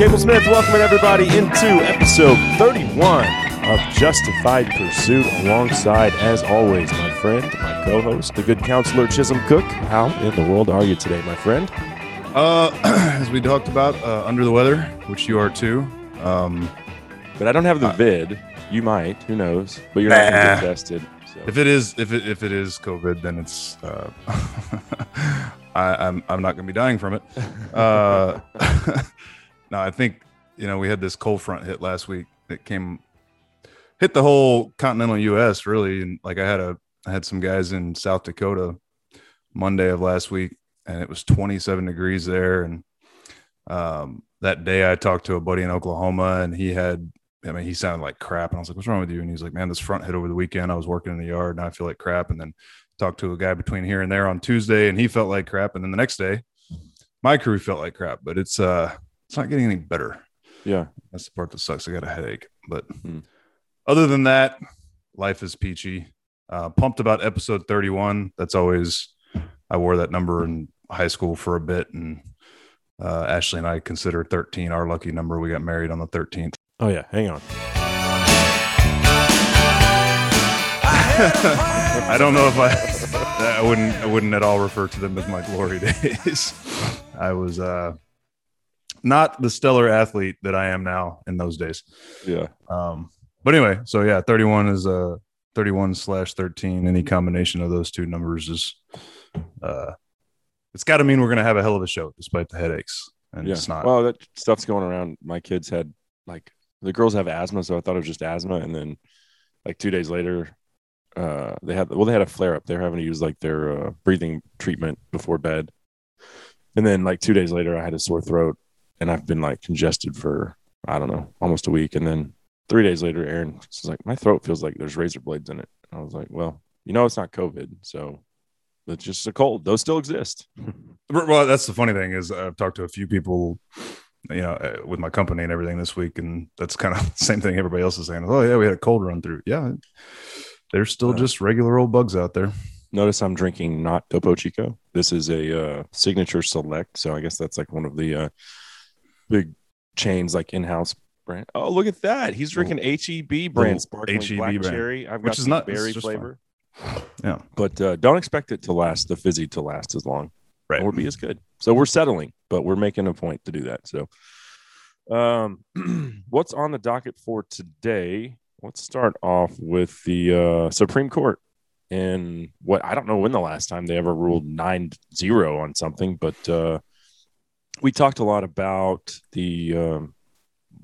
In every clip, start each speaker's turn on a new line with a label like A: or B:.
A: Cable Smith, welcoming everybody into episode 31 of Justified Pursuit. Alongside, as always, my friend, my co-host, the good counselor Chisholm Cook. How in the world are you today, my friend?
B: Uh, as we talked about, uh, under the weather, which you are too. Um,
A: But I don't have the
B: Uh,
A: vid. You might, who knows? But you're not going to get tested. So.
B: if it is, if it if it is COVID, then it's. Uh, I, I'm I'm not going to be dying from it. Uh, no, I think you know we had this cold front hit last week that came hit the whole continental U.S. really, and like I had a I had some guys in South Dakota Monday of last week, and it was 27 degrees there, and um, that day I talked to a buddy in Oklahoma, and he had I mean, he sounded like crap. And I was like, what's wrong with you? And he's like, man, this front hit over the weekend. I was working in the yard and I feel like crap. And then talked to a guy between here and there on Tuesday and he felt like crap. And then the next day, my crew felt like crap, but it's, uh, it's not getting any better.
A: yeah.
B: That's the part that sucks. I got a headache. But
A: Hmm.
B: Other than that, life is peachy. Uh, pumped about episode 31. That's always, I wore that number in high school for a bit. And uh, Ashley and I consider 13 our lucky number. We got married on the 13th.
A: Oh, yeah. Hang on.
B: I don't know if I I wouldn't I wouldn't at all refer to them as my glory days. I was uh not the stellar athlete that I am now in those days.
A: Yeah.
B: Um but anyway, so yeah, 31 is uh 31 slash 13. Any combination of those two numbers is uh it's gotta mean we're gonna have a hell of a show despite the headaches. And
A: yeah.
B: it's not
A: Well, that stuff's going around. My kids had like the girls have asthma, so I thought it was just asthma, and then like two days later, uh, they had well they had a flare up. They're having to use like their uh, breathing treatment before bed, and then like two days later, I had a sore throat, and I've been like congested for I don't know almost a week, and then three days later, Aaron was like, my throat feels like there's razor blades in it. I was like, well, you know, it's not COVID, so it's just a cold. Those still exist.
B: Well, that's the funny thing is I've talked to a few people, you know, uh, with my company and everything this week, and that's kind of the same thing everybody else is saying. Oh yeah, we had a cold run through. Yeah, there's still
A: Uh,
B: just regular old bugs out there.
A: Notice I'm drinking not Topo Chico. This is a uh, signature select, so I guess that's like one of the uh, big chains, like in-house brand. Oh, look at that! He's drinking HEB brand sparkling
B: HEB
A: black
B: brand,
A: cherry. I've
B: which
A: got
B: is not-
A: berry flavor,
B: Yeah,
A: but uh, don't expect it to last the fizzy to last as long
B: right.
A: or be as good. So we're settling, but we're making a point to do that. So, um, what's on the docket for today? Let's start off with the uh, Supreme Court and what I don't know when the last time they ever ruled 9 0 on something, but uh, we talked a lot about the um,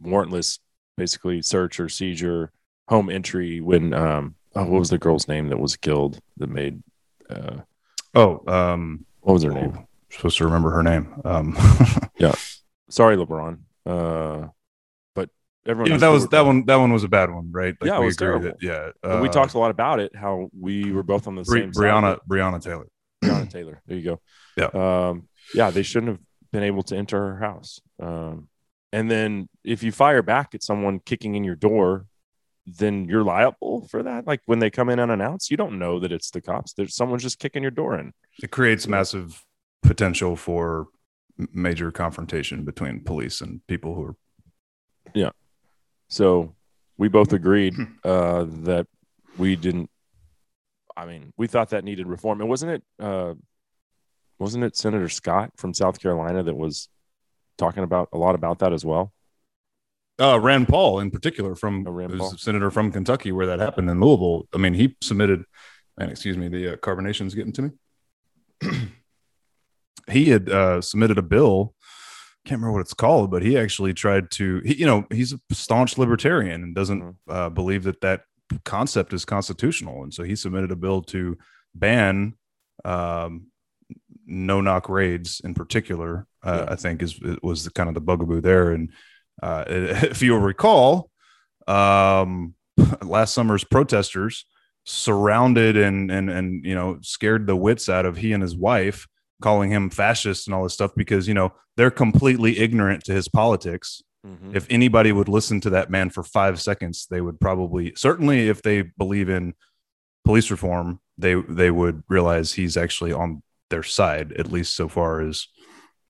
A: warrantless, basically search or seizure home entry when, um, oh, what was the girl's name that was killed that made, uh,
B: Oh, um,
A: what was her name?
B: oh, supposed to remember her name. Um, yeah
A: Sorry, LeBron. Uh, but everyone
B: yeah, that was that one. That one was a bad one, right?
A: Yeah, it
B: we
A: was terrible.
B: that- yeah,
A: And we
B: uh,
A: talked a lot about it. How we were both on the
B: Bri-
A: same side.
B: Brianna Brianna Taylor.
A: Breonna Taylor. There you go.
B: Yeah.
A: Um, yeah, they shouldn't have been able to enter her house. Um, and then if you fire back at someone kicking in your door, then you're liable for that. Like when they come in unannounced, you don't know that it's the cops. There's someone just kicking your door in.
B: It creates massive potential for major confrontation between police and people who are Yeah.
A: So we both agreed
B: Hmm.
A: uh, that we didn't. I mean, we thought that needed reform. And wasn't it? Uh, wasn't it Senator Scott from South Carolina that was talking about a lot about that as well?
B: uh, Rand Paul in particular from
A: Oh,
B: who's a senator from Kentucky where that happened in Louisville. I mean, he submitted, and excuse me, the uh, carbonation's getting to me. he had uh, submitted a bill. Can't remember what it's called, but he actually tried to. He, you know, he's a staunch libertarian and doesn't
A: Mhm.
B: uh, believe that that concept is constitutional, and so he submitted a bill to ban um, no knock raids in particular. Uh,
A: Yeah.
B: I think is was the kind of the bugaboo there, and uh, if you'll recall, um, last summer's protesters surrounded and and and you know scared the wits out of he and his wife calling him fascist and all this stuff because you know they're completely ignorant to his politics
A: Mhm.
B: if anybody would listen to that man for five seconds, they would probably certainly if they believe in police reform, they they would realize he's actually on their side, at least so far as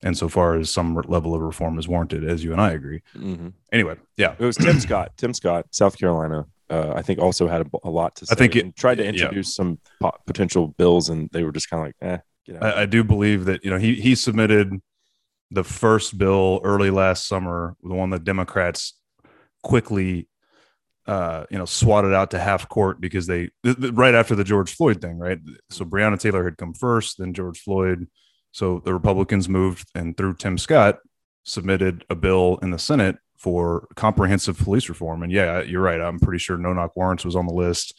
B: and so far as some level of reform is warranted, as you and I agree.
A: Mhm.
B: Anyway, yeah,
A: It was Tim Scott. Tim Scott, South Carolina. Uh, I think also had a, a lot to say.
B: I think it-
A: tried to
B: yeah.
A: introduce some po- potential bills, and they were just kind of like, "eh, get out."
B: I, I do believe that you know he he submitted the first bill early last summer, the one that Democrats quickly uh you know swatted out to half court because they th- th- right after the George Floyd thing, right? So Breonna Taylor had come first, then George Floyd. So the Republicans moved and through Tim Scott submitted a bill in the Senate for comprehensive police reform. And yeah, you're right. I'm pretty sure no knock warrants was on the list.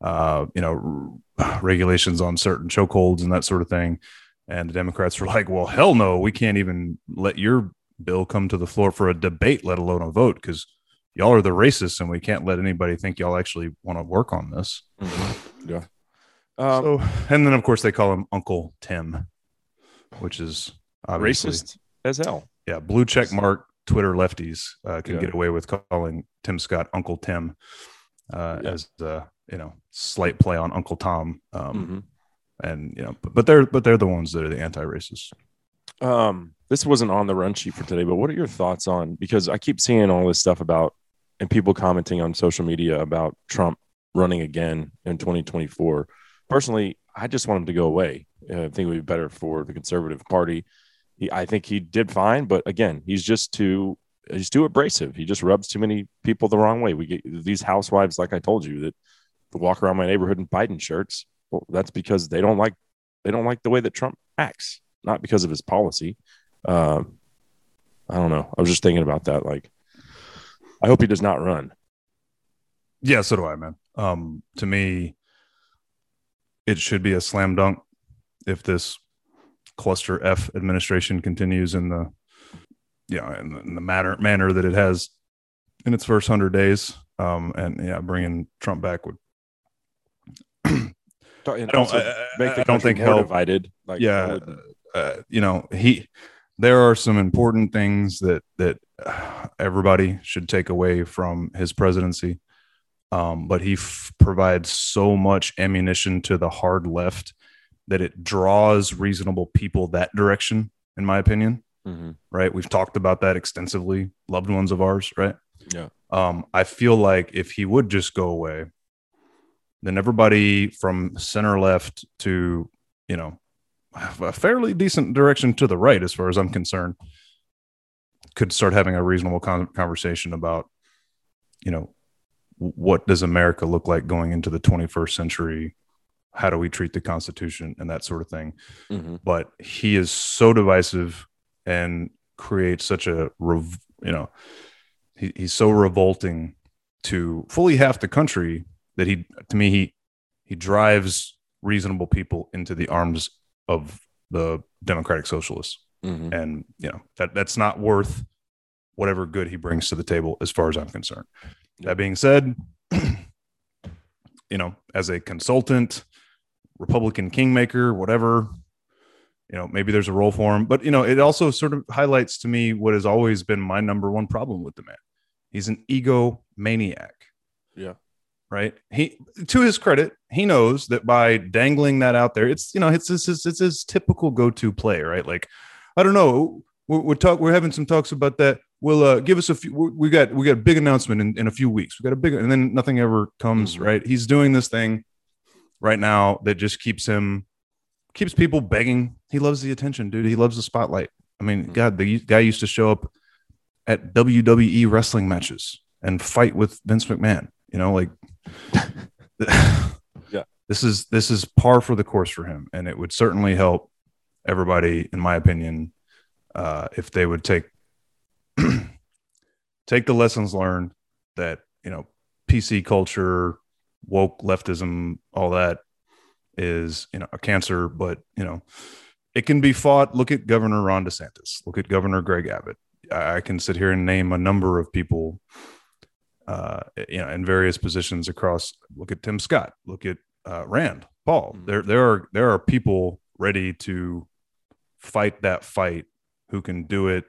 B: Uh, you know, r- regulations on certain chokeholds and that sort of thing. And the Democrats were like, well, hell no, we can't even let your bill come to the floor for a debate, let alone a vote, because y'all are the racists and we can't let anybody think y'all actually want to work on this.
A: Mhm. Yeah. Um,
B: so, and then of course they call him Uncle Tim, which is obviously,
A: racist as hell.
B: Yeah, blue check mark Twitter lefties uh, can
A: Yeah.
B: get away with calling Tim Scott Uncle Tim uh,
A: Yeah.
B: as uh, you know slight play on Uncle Tom. Um,
A: Mhm.
B: and you know, but, but they're but they're the ones that are the anti-racists.
A: Um, this wasn't on the run sheet for today, but what are your thoughts on because I keep seeing all this stuff about and people commenting on social media about Trump running again in 2024. Personally, I just want him to go away. Uh, I think it would be better for the conservative party. He, I think he did fine, but again, he's just too he's too abrasive. He just rubs too many people the wrong way. We get these housewives, like I told you, that walk around my neighborhood in Biden shirts. Well, that's because they don't like they don't like the way that Trump acts, not because of his policy. Um, I don't know. I was just thinking about that. Like, I hope he does not run.
B: Yeah, so do I, man. Um, to me, it should be a slam dunk if this cluster F administration continues in the know in the, in the matter manner that it has in its first hundred days. Um, and yeah, bringing Trump back would I don't- I-
A: make the
B: I don't think help-
A: divided. Like,
B: yeah uh, you know he there are some important things that that uh, everybody should take away from his presidency um, but he f- provides so much ammunition to the hard left that it draws reasonable people that direction in my opinion
A: Mhm.
B: right we've talked about that extensively loved ones of ours right
A: Yeah.
B: um, i feel like if he would just go away then everybody from center left to you know a fairly decent direction to the right as far as i'm concerned could start having a reasonable con- conversation about you know what does america look like going into the 21st century how do we treat the constitution and that sort of thing
A: Mhm.
B: but he is so divisive and creates such a rev- you know he, he's so revolting to fully half the country that he to me he he drives reasonable people into the arms of the democratic socialists
A: Mhm.
B: and you know that that's not worth whatever good he brings to the table as far as i'm concerned that being said you know as a consultant republican kingmaker whatever you know maybe there's a role for him. But you know it also sort of highlights to me what has always been my number one problem with the man. He's an ego maniac
A: Yeah.
B: right? He to his credit he knows that by dangling that out there it's you know it's it's, it's, it's his typical go-to play right? Like i don't know. We're, we're talk we're having some talks about that we'll uh, give us a few we got we got a big announcement in, in a few weeks we got a big and then nothing ever comes
A: Mhm.
B: right he's doing this thing right now that just keeps him keeps people begging he loves the attention dude he loves the spotlight i mean
A: Mhm.
B: god the guy used to show up at wwe wrestling matches and fight with vince mcmahon you know like
A: Yeah.
B: this is this is par for the course for him and it would certainly help everybody in my opinion uh if they would take take the lessons learned that you know pc culture woke leftism all that is you know a cancer but you know it can be fought look at governor ron desantis look at governor greg abbott i can sit here and name a number of people uh, you know, in various positions across. Look at Tim Scott. Look at uh, Rand Paul.
A: Mhm.
B: There, there are there are people ready to fight that fight who can do it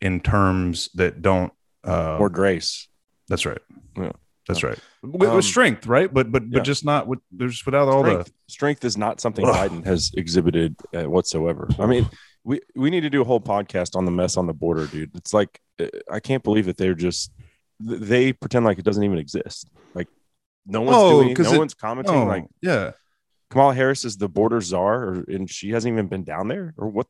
B: in terms that don't. Uh,
A: Or grace.
B: that's right.
A: Yeah.
B: That's right. With,
A: Um,
B: with strength, right? But but
A: yeah.
B: but just not with there's without all
A: strength,
B: the
A: strength is not something
B: Ugh.
A: Biden has exhibited uh, whatsoever. I mean, we we need to do a whole podcast on the mess on the border, dude. It's like uh, I can't believe that they're just they pretend like it doesn't even exist. Like no one's
B: Oh,
A: doing, no
B: it-
A: one's commenting.
B: oh,
A: Like
B: yeah.
A: Kamala Harris is the border czar, or, and she hasn't even been down there, or what?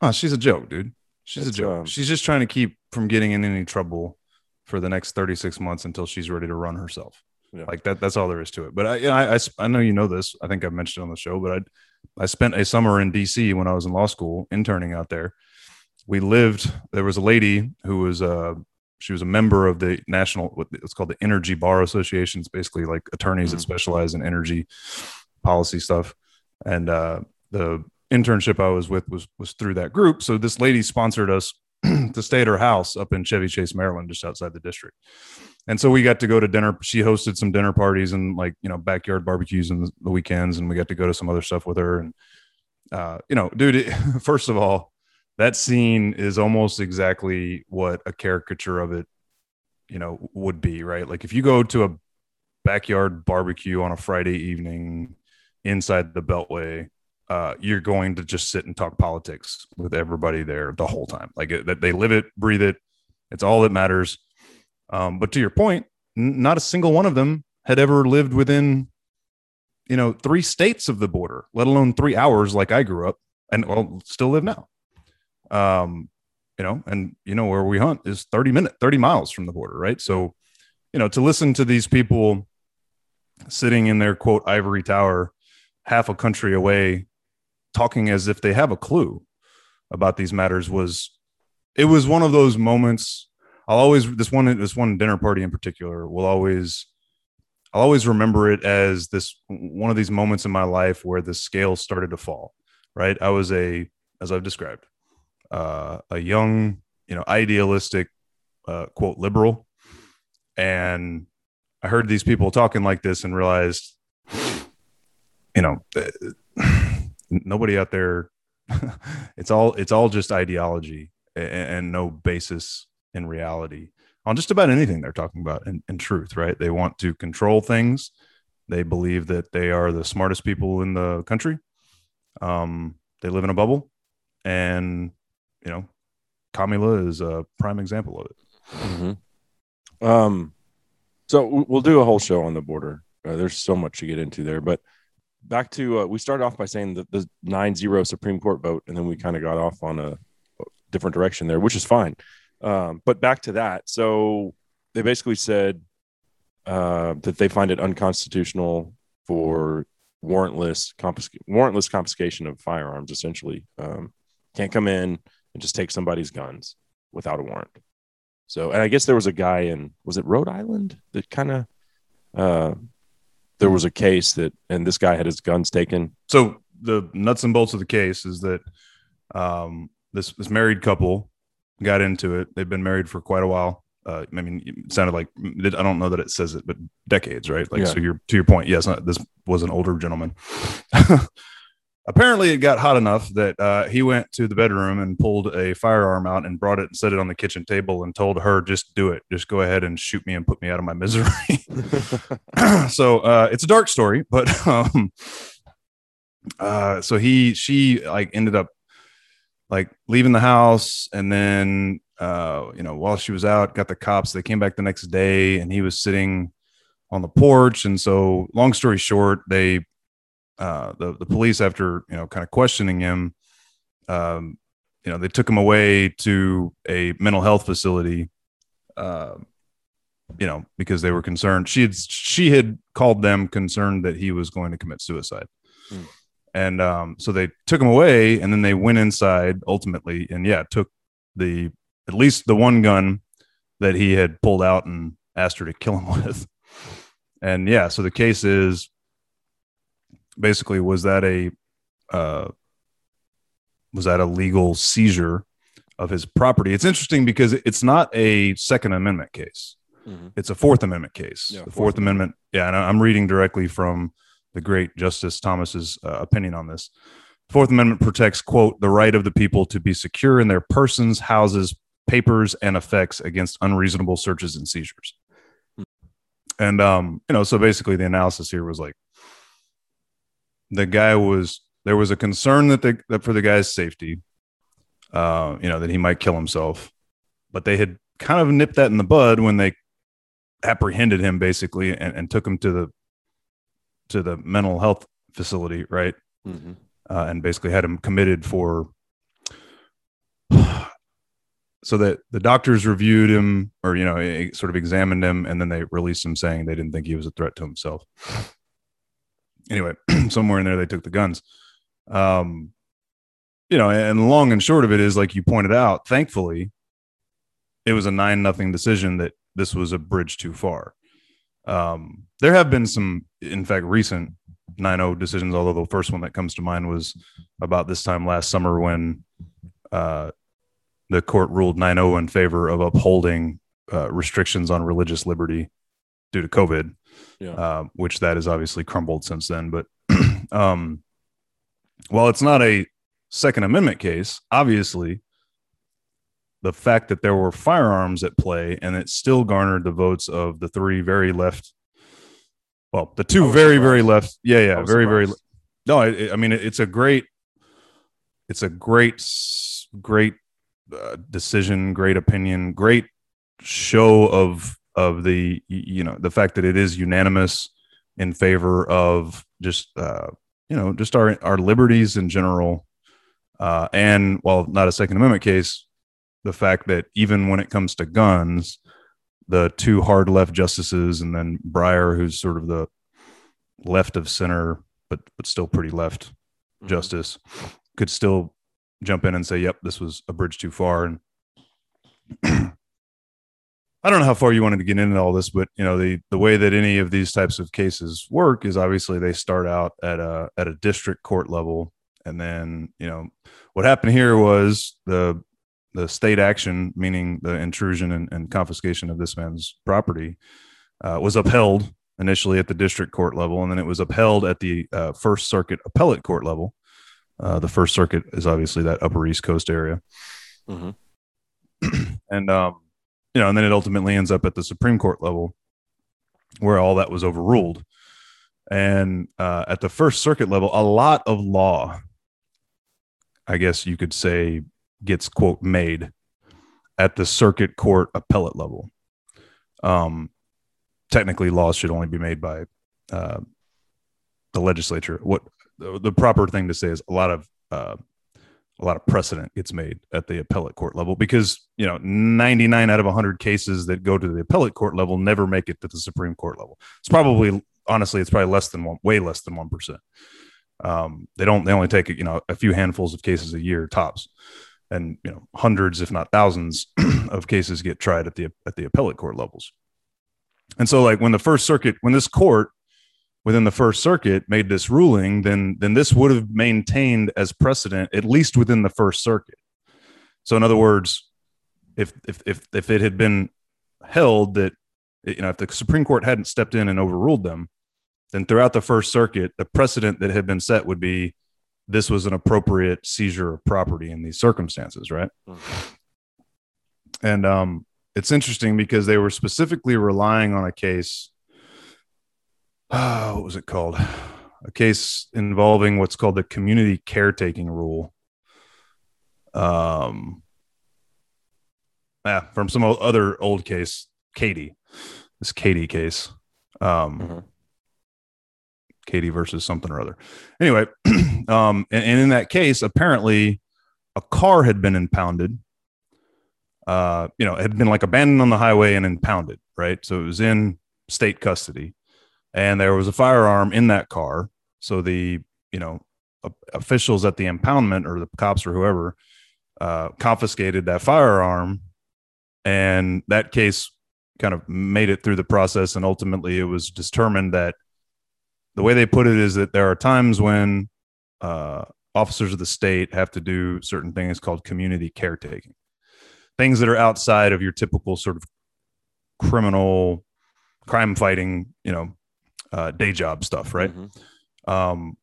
B: Oh, she's a joke, dude. She's
A: It's,
B: a joke.
A: um,
B: she's just trying to keep from getting in any trouble for the next 36 months until she's ready to run herself.
A: Yeah.
B: Like that. That's all there is to it. But I, I, I, I know you know this. I think I've mentioned it on the show, but I, I spent a summer in DC when I was in law school interning out there. We lived. There was a lady who was uh she was a member of the national. what It's called the Energy Bar Association. It's basically like attorneys that
A: Mhm.
B: specialize in energy policy stuff. And uh, the internship I was with was was through that group. So this lady sponsored us to stay at her house up in Chevy Chase, Maryland, just outside the district. And so we got to go to dinner. She hosted some dinner parties and like you know backyard barbecues in the weekends, and we got to go to some other stuff with her. And uh, you know, dude, it, first of all, that scene is almost exactly what a caricature of it, you know, would be, right? Like if you go to a backyard barbecue on a Friday evening inside the Beltway, uh, you're going to just sit and talk politics with everybody there the whole time. Like that they live it, breathe it. It's all that matters. Um, but to your point, n- not a single one of them had ever lived within, you know, three states of the border, let alone three hours like I grew up and well, still live now. Um, you know, and you know where we hunt is 30 minutes, 30 miles from the border, right? So, you know, to listen to these people sitting in their quote ivory tower half a country away talking as if they have a clue about these matters was it was one of those moments. I'll always this one this one dinner party in particular will always i'll always remember it as this one of these moments in my life where the scale started to fall right? I was a as i've described uh, a young you know idealistic uh, quote liberal. And i heard these people talking like this and realized you know nobody out there it's all it's all just ideology and, and no basis in reality on just about anything they're talking about in, in truth right they want to control things they believe that they are the smartest people in the country um, they live in a bubble and you know kamala is a prime example of it
A: Mhm. Um, so we- we'll do a whole show on the border. Uh, there's so much to get into there, but back to uh, we started off by saying that the 9-0 Supreme Court vote, and then we kind of got off on a different direction there, which is fine. Um, but back to that, so they basically said uh, that they find it unconstitutional for warrantless confisc- warrantless confiscation of firearms. Essentially, um, can't come in and just take somebody's guns without a warrant. So, and I guess there was a guy in was it Rhode Island that kind of uh, there was a case that, and this guy had his guns taken.
B: so the nuts and bolts of the case is that um, this this married couple got into it. They've been married for quite a while. Uh, I mean, it sounded like I don't know that it says it, but decades, right? Like,
A: Yeah.
B: so you're to your point. Yes, this was an older gentleman. Apparently, it got hot enough that uh, he went to the bedroom and pulled a firearm out and brought it and set it on the kitchen table and told her, "Just do it. Just go ahead and shoot me and put me out of my misery." so uh, it's a dark story, but um, uh, so he she like ended up like leaving the house, and then uh, you know while she was out, got the cops. They came back the next day, and he was sitting on the porch. And so, long story short, they uh, the the police, after you know, kind of questioning him, um, you know, they took him away to a mental health facility. Uh, you know, because they were concerned. She had she had called them concerned that he was going to commit suicide.
A: Hmm.
B: And um, so they took him away, and then they went inside ultimately, and yeah, took the at least the one gun that he had pulled out and asked her to kill him with. And yeah, so the case is basically was that a uh, was that a legal seizure of his property? It's interesting because it's not a Second Amendment case.
A: Mhm.
B: It's a Fourth Amendment case.
A: Yeah,
B: the
A: Fourth
B: Fourth Amendment. Yeah, and I'm reading directly from the great Justice Thomas's uh, opinion on this. Fourth Amendment protects, quote, the right of the people to be secure in their persons, houses, papers, and effects against unreasonable searches and seizures. And um, you know, so basically the analysis here was like the guy was there was a concern that the that for the guy's safety, uh, you know, that he might kill himself, but they had kind of nipped that in the bud when they apprehended him basically and, and took him to the to the mental health facility, right?
A: Mhm.
B: uh, and basically had him committed for so that the doctors reviewed him or you know sort of examined him and then they released him saying they didn't think he was a threat to himself anyway somewhere in there they took the guns. Um you know and long and short of it is like you pointed out thankfully it was a nine nothing decision that this was a bridge too far. Um there have been some in fact recent 9-0 decisions although the first one that comes to mind was about this time last summer when uh, the court ruled 9-0 in favor of upholding uh, restrictions on religious liberty due to covid
A: Yeah.
B: uh, which that has obviously crumbled since then but um, while it's not a second amendment case obviously the fact that there were firearms at play and it still garnered the votes of the three very left well the two very very left yeah yeah very very
A: surprised.
B: no I, I mean it- it's a great it's a great great uh, decision great opinion great show of of the you know the fact that it is unanimous in favor of just uh you know just our our liberties in general uh and while not a second amendment case the fact that even when it comes to guns the two hard left justices and then Breyer who's sort of the left of center but but still pretty left
A: Mhm.
B: justice could still jump in and say, "Yep, this was a bridge too far." And I don't know how far you wanted to get into all this, but you know the the way that any of these types of cases work is obviously they start out at a at a district court level, and then you know what happened here was the the state action, meaning the intrusion and, and confiscation of this man's property, uh, was upheld initially at the district court level, and then it was upheld at the uh, First Circuit appellate court level. Uh, the First Circuit is obviously that Upper East Coast area,
A: Mhm.
B: and um, you know, and then it ultimately ends up at the Supreme Court level, where all that was overruled. And uh, at the First Circuit level, a lot of law, I guess you could say, gets quote made at the Circuit Court appellate level. Um, technically, laws should only be made by uh, the legislature. What the, proper thing to say is a lot of uh, a lot of precedent gets made at the appellate court level because you know 99 out of 100 cases that go to the appellate court level never make it to the supreme court level. It's probably honestly it's probably less than one way less than 1% um, they don't they only take you know a few handfuls of cases a year tops. And you know hundreds if not thousands of cases get tried at the at the appellate court levels. And so like when the first circuit when this court within the first circuit made this ruling then then this would have maintained as precedent at least within the first circuit so in other words if if if, if it had been held that you know if the supreme court hadn't stepped in and overruled them then throughout the first circuit the precedent that had been set would be this was an appropriate seizure of property in these circumstances right
A: Mhm.
B: and um it's interesting because they were specifically relying on a case what was it called? A case involving what's called the community caretaking rule. Um yeah from some other old case cady. This cady case. Um
A: Mhm.
B: katie versus something or other. Anyway um and, and in that case apparently a car had been impounded. Uh you know it had been like abandoned on the highway and impounded right? So it was in state custody and there was a firearm in that car. So the you know officials at the impoundment or the cops or whoever uh, confiscated that firearm and that case kind of made it through the process and ultimately it was determined that the way they put it is that there are times when uh, officers of the state have to do certain things called community caretaking. Things that are outside of your typical sort of criminal crime fighting, you know, uh, day job stuff, right?
A: Mhm.
B: Um,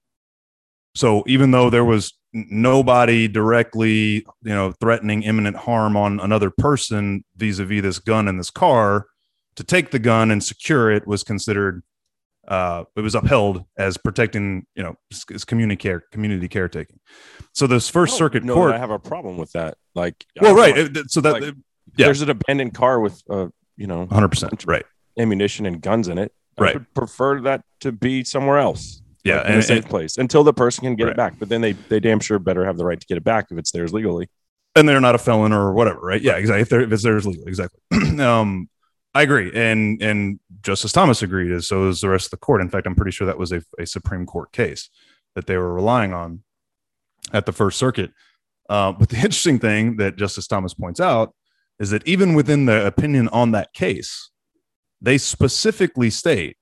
B: so even though there was nobody directly, you know, threatening imminent harm on another person vis-a-vis this gun in this car, to take the gun and secure it was considered, uh, it was upheld as protecting, you know, s- s- community care, community caretaking. So this First Circuit
A: know
B: Court,
A: I have a problem with that. Like,
B: well, right.
A: know,
B: it- it- so that,
A: like-
B: yeah.
A: there's an abandoned car with, uh, you know,
B: hundred percent, right?
A: ammunition and guns in it. I
B: Right.
A: would prefer that to be somewhere else.
B: Yeah,
A: like, in a
B: and-
A: safe place until the person can get
B: Right.
A: it back. But then they they damn sure better have the right to get it back if it's theirs legally.
B: and they're not a felon or whatever, right? Yeah, exactly. If, they're, if it's theirs legal, exactly. um, I agree, and and Justice Thomas agreed, as so is the rest of the court. In fact, I'm pretty sure that was a, a Supreme Court case that they were relying on at the First Circuit. Uh, but the interesting thing that Justice Thomas points out is that even within the opinion on that case, they specifically state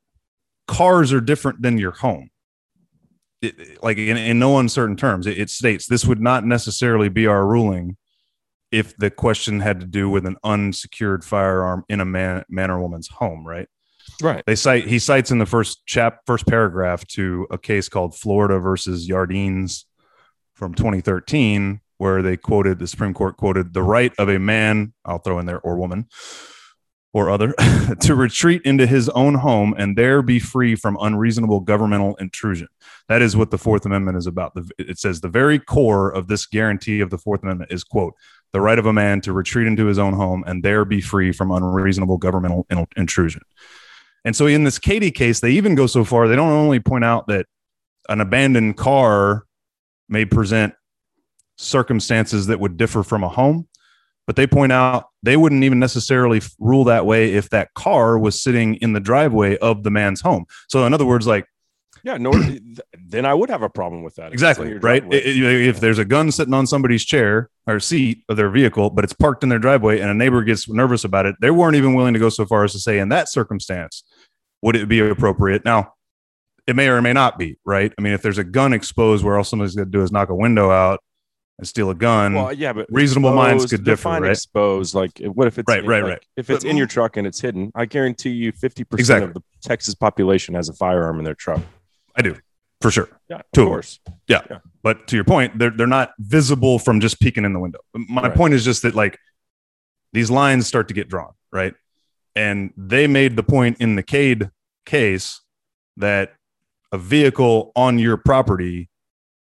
B: cars are different than your home. It, like in, in no uncertain terms, it, it states this would not necessarily be our ruling if the question had to do with an unsecured firearm in a man, man or woman's home, right?
A: Right.
B: They cite he cites in the first chap first paragraph to a case called Florida versus Jardines from 2013, where they quoted the Supreme Court quoted the right of a man, I'll throw in there or woman or other, to retreat into his own home and there be free from unreasonable governmental intrusion. That is what the Fourth Amendment is about. It says the very core of this guarantee of the Fourth Amendment is quote the right of a man to retreat into his own home and there be free from unreasonable governmental in- intrusion. And so in this Cady case, they even go so far, they don't only point out that an abandoned car may present circumstances that would differ from a home, but they point out they wouldn't even necessarily rule that way if that car was sitting in the driveway of the man's home. So in other words, like
A: Yeah. No. then I would have a problem with that. if it's in
B: exactly right.
A: driveway.
B: I- I- if there's a gun sitting on somebody's chair or seat of their vehicle, but it's parked in their driveway, and a neighbor gets nervous about it, they weren't even willing to go so far as to say, in that circumstance, would it be appropriate? Now, it may or may not be right. I mean, if there's a gun exposed, where all somebody's going to do is knock a window out and steal a gun.
A: Well, yeah, but
B: reasonable minds could differ,
A: define
B: right?
A: Exposed, like what if it's
B: Right, right,
A: like,
B: right.
A: If it's
B: But-
A: in your truck and it's hidden, I guarantee you, fifty percent
B: Exactly.
A: of the Texas population has a firearm in their truck.
B: I do for sure.
A: Yeah, of
B: Two of 'em.
A: course.
B: But to your point, they're they're not visible from just peeking in the window. My
A: Right.
B: point is just that like these lines start to get drawn, right? And they made the point in the Cady case that a vehicle on your property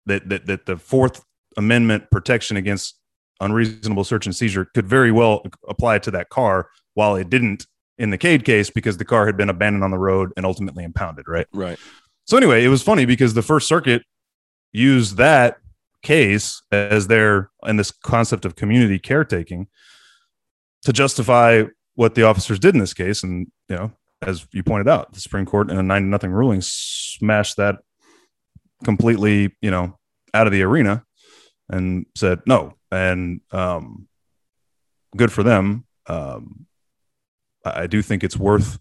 B: that that that the Fourth Amendment protection against unreasonable search and seizure could very well apply to that car, while it didn't in the Cady case because the car had been abandoned on the road and ultimately impounded, right?
A: Right.
B: So anyway, it was funny because the First Circuit used that case as their and this concept of community caretaking to justify what the officers did in this case. And you know, as you pointed out, the Supreme Court in a nine to nothing ruling smashed that completely, you know, out of the arena and said no. And um, good for them. Um, I I do think it's worth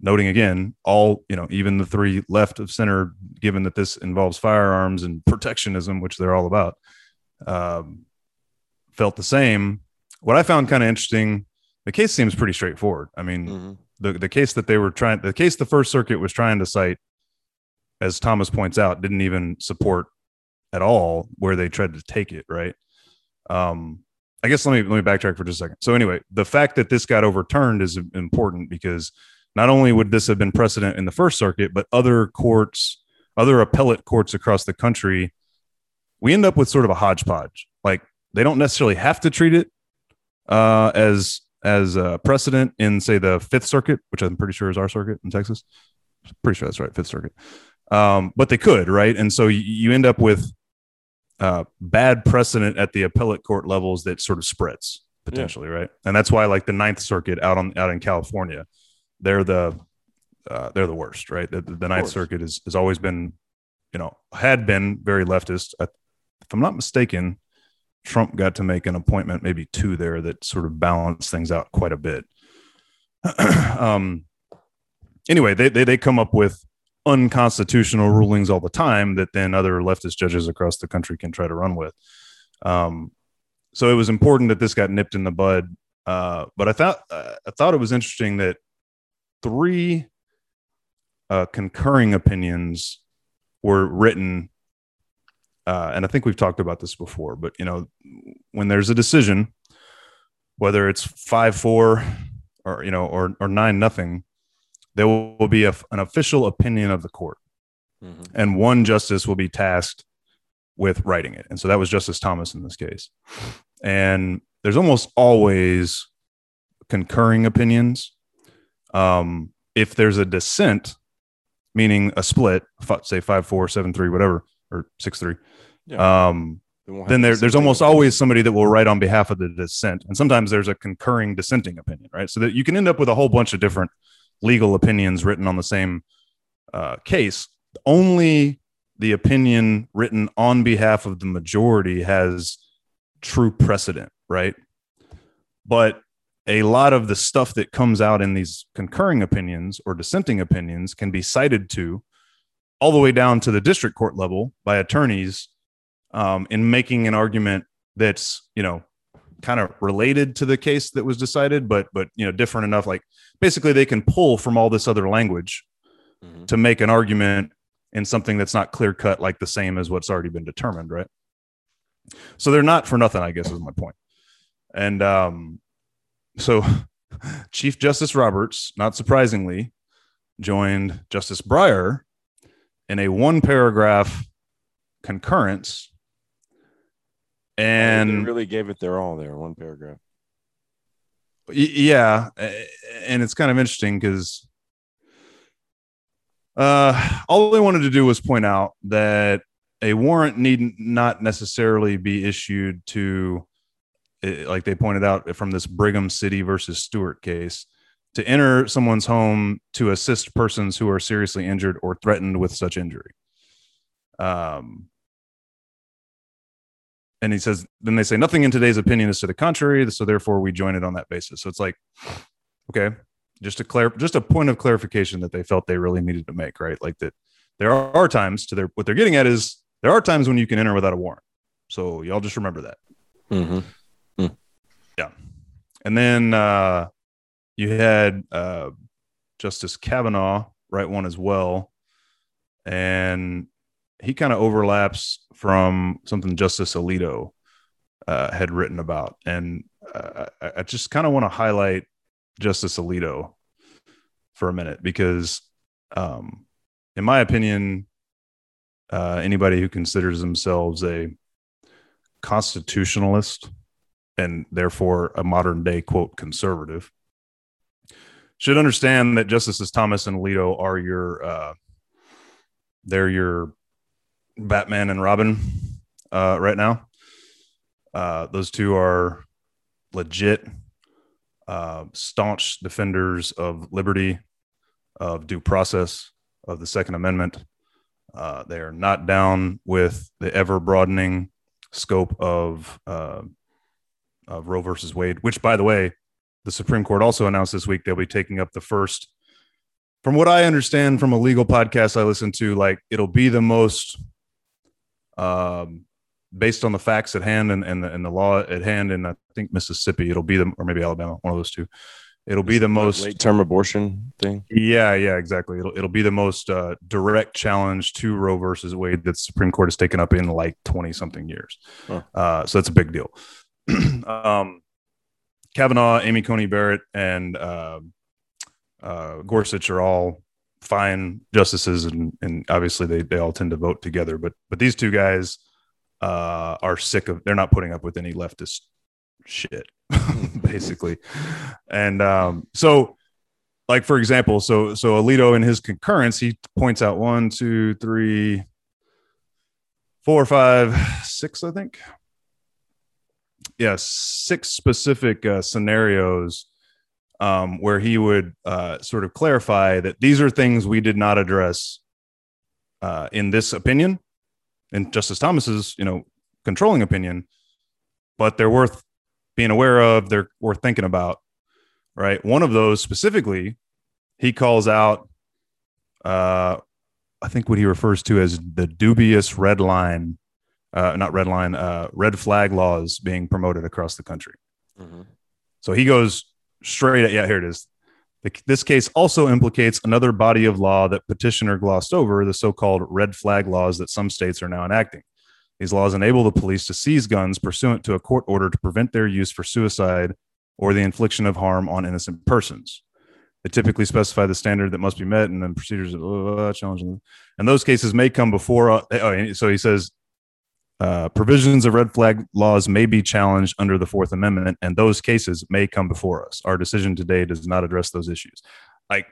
B: noting again, all you know, even the three left of center, given that this involves firearms and protectionism, which they're all about, um, felt the same. What I found kind of interesting, the case seems pretty straightforward. I mean,
A: Mhm.
B: the the case that they were trying, the case the First Circuit was trying to cite, as Thomas points out, didn't even support at all where they tried to take it. Right. Um, I guess let me let me backtrack for just a second. So anyway, the fact that this got overturned is important because not only would this have been precedent in the First Circuit, but other courts, other appellate courts across the country, we end up with sort of a hodgepodge. Like they don't necessarily have to treat it uh, as as a precedent in say the Fifth Circuit, which I'm pretty sure is our circuit in Texas. Pretty sure that's right, Fifth Circuit. Um, but they could, right? And so you, you end up with uh, bad precedent at the appellate court levels that sort of spreads potentially, right? And that's why, like the Ninth Circuit out on out in California, they're the uh, they're the worst, right? The, the Ninth. Circuit has has always been, you know, had been very leftist. I, if I'm not mistaken, Trump got to make an appointment, maybe two there, that sort of balanced things out quite a bit. um, anyway, they, they they come up with unconstitutional rulings all the time that then other leftist judges across the country can try to run with. Um, so it was important that this got nipped in the bud Uh, but I thought uh, I thought it was interesting that three uh, concurring opinions were written, uh, and I think we've talked about this before. But you know, when there's a decision, whether it's five four or you know or or nine nothing, there will be a, an official opinion of the court,
A: Mhm.
B: and one justice will be tasked with writing it. And so that was Justice Thomas in this case. And there's almost always concurring opinions. Um, if there's a dissent, meaning a split, say five four, seven three, whatever, or six three,
A: Yeah.
B: um,
A: then
B: there, there's almost always somebody that will write on behalf of the dissent, and sometimes there's a concurring dissenting opinion, right? So that you can end up with a whole bunch of different legal opinions written on the same uh, case. Only the opinion written on behalf of the majority has true precedent, right? But a lot of the stuff that comes out in these concurring opinions or dissenting opinions can be cited to all the way down to the district court level by attorneys um, in making an argument that's you know kind of related to the case that was decided, but but you know different enough. Like basically, they can pull from all this other language
A: Mhm.
B: to make an argument in something that's not clear cut, like the same as what's already been determined, right? So they're not for nothing, I guess, is my point. And um, so Chief Justice Roberts, not surprisingly, joined Justice Breyer in a one paragraph concurrence. And
A: really gave it their all there, one paragraph.
B: Yeah and it's kind of interesting because uh all they wanted to do was point out that a warrant need not necessarily be issued to like they pointed out from this brigham city versus stuart case to enter someone's home to assist persons who are seriously injured or threatened with such injury um and he says then they say nothing in today's opinion is to the contrary so therefore we join it on that basis. So it's like okay just a clear just a point of clarification that they felt they really needed to make right? Like that there are times to their what they're getting at is there are times when you can enter without a warrant. So y'all just remember that.
A: Mm-hmm.
B: and then uh you had uh justice kavanaugh write one as well. And he kind of overlaps from something justice alito uh, had written about. And uh, I, I just kind of want to highlight justice alito for a minute because um in my opinion uh anybody who considers themselves a constitutionalist and therefore a modern day quote conservative should understand that justices thomas and alito are your uh they're your batman and robin uh right now uh those two are legit uh staunch defenders of liberty of due process of the second amendment uh they are not down with the ever broadening scope of uh of Roe versus Wade, which, by the way, the Supreme Court also announced this week they'll be taking up the first. From what I understand from a legal podcast I listen to, like it'll be the most, um, based on the facts at hand and, and the and the law at hand in I think Mississippi, it'll be the or maybe Alabama, one of those two. It'll be the most
A: late term abortion thing.
B: yeah, yeah, exactly. It'll it'll be the most uh, direct challenge to Roe versus Wade that the Supreme Court has taken up in like twenty something years.
A: Huh.
B: Uh, so that's a big deal. um, Kavanaugh, Amy Coney Barrett, and uh, uh, Gorsuch are all fine justices, and and obviously they they all tend to vote together. But but these two guys uh, are sick of. They're not putting up with any leftist shit, basically. And um, so like for example, so so Alito in his concurrence, he points out one, two, three, four, five, six, I think. Yeah, six specific uh, scenarios um, where he would uh, sort of clarify that these are things we did not address uh, in this opinion, in Justice Thomas's, you know, controlling opinion, but they're worth being aware of. They're worth thinking about right? One of those specifically, he calls out, uh, I think what he refers to as the dubious red line, uh, not red line, uh, red flag laws being promoted across the country.
A: Mhm.
B: So he goes straight at, yeah, here it is. The, this case also implicates another body of law that petitioner glossed over the so called red flag laws that some states are now enacting. These laws enable the police to seize guns pursuant to a court order to prevent their use for suicide or the infliction of harm on innocent persons. They typically specify the standard that must be met and then procedures uh, challenging. And those cases may come before. Uh, oh, so he says uh, provisions of red flag laws may be challenged under the Fourth Amendment, and those cases may come before us. Our decision today does not address those issues. Like,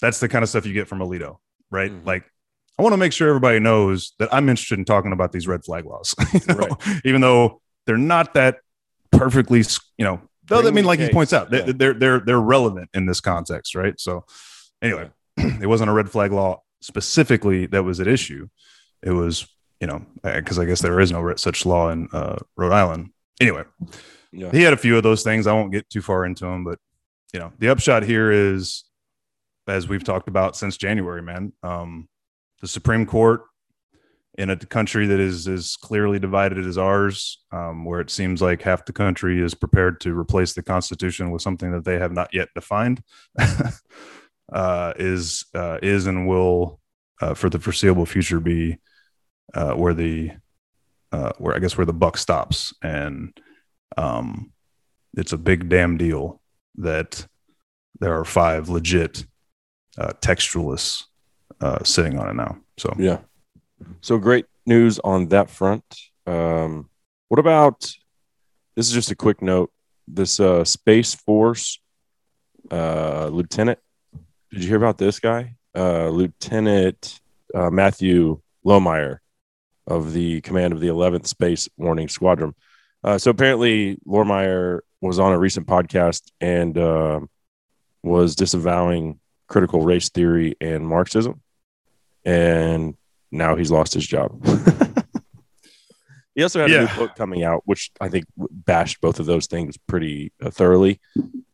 B: that's the kind of stuff you get from Alito, right?
A: Mhm.
B: Like, I want to make sure everybody knows that I'm interested in talking about these red flag laws, you know?
A: Right.
B: even though they're not that perfectly, you know. Though I mean, like he points out,
A: yeah.
B: they're they're they're relevant in this context, right? So, anyway, it wasn't a red flag law specifically that was at issue. It was, you know, because I guess there is no such law in uh, Rhode Island. Anyway,
A: Yeah.
B: he had a few of those things. I won't get too far into them, but you know, the upshot here is, as we've talked about since January, man, um, the Supreme Court in a country that is as clearly divided as ours, um, where it seems like half the country is prepared to replace the Constitution with something that they have not yet defined, uh, is uh, is and will uh, for the foreseeable future be uh, where the uh, where I guess where the buck stops, and um, it's a big damn deal that there are five legit uh, textualists uh, sitting on it now. So
A: Yeah. So great news on that front. Um, what about this? Is just a quick note. This uh, Space Force uh, lieutenant. Did you hear about this guy? Uh, Lieutenant uh, Matthew Lohmeier of the command of the 11th Space Warning Squadron. Uh, so apparently, Lohmeier was on a recent podcast and uh, was disavowing critical race theory and Marxism. And now he's lost his job. he also had a new book coming out, which I think bashed both of those things pretty uh, thoroughly.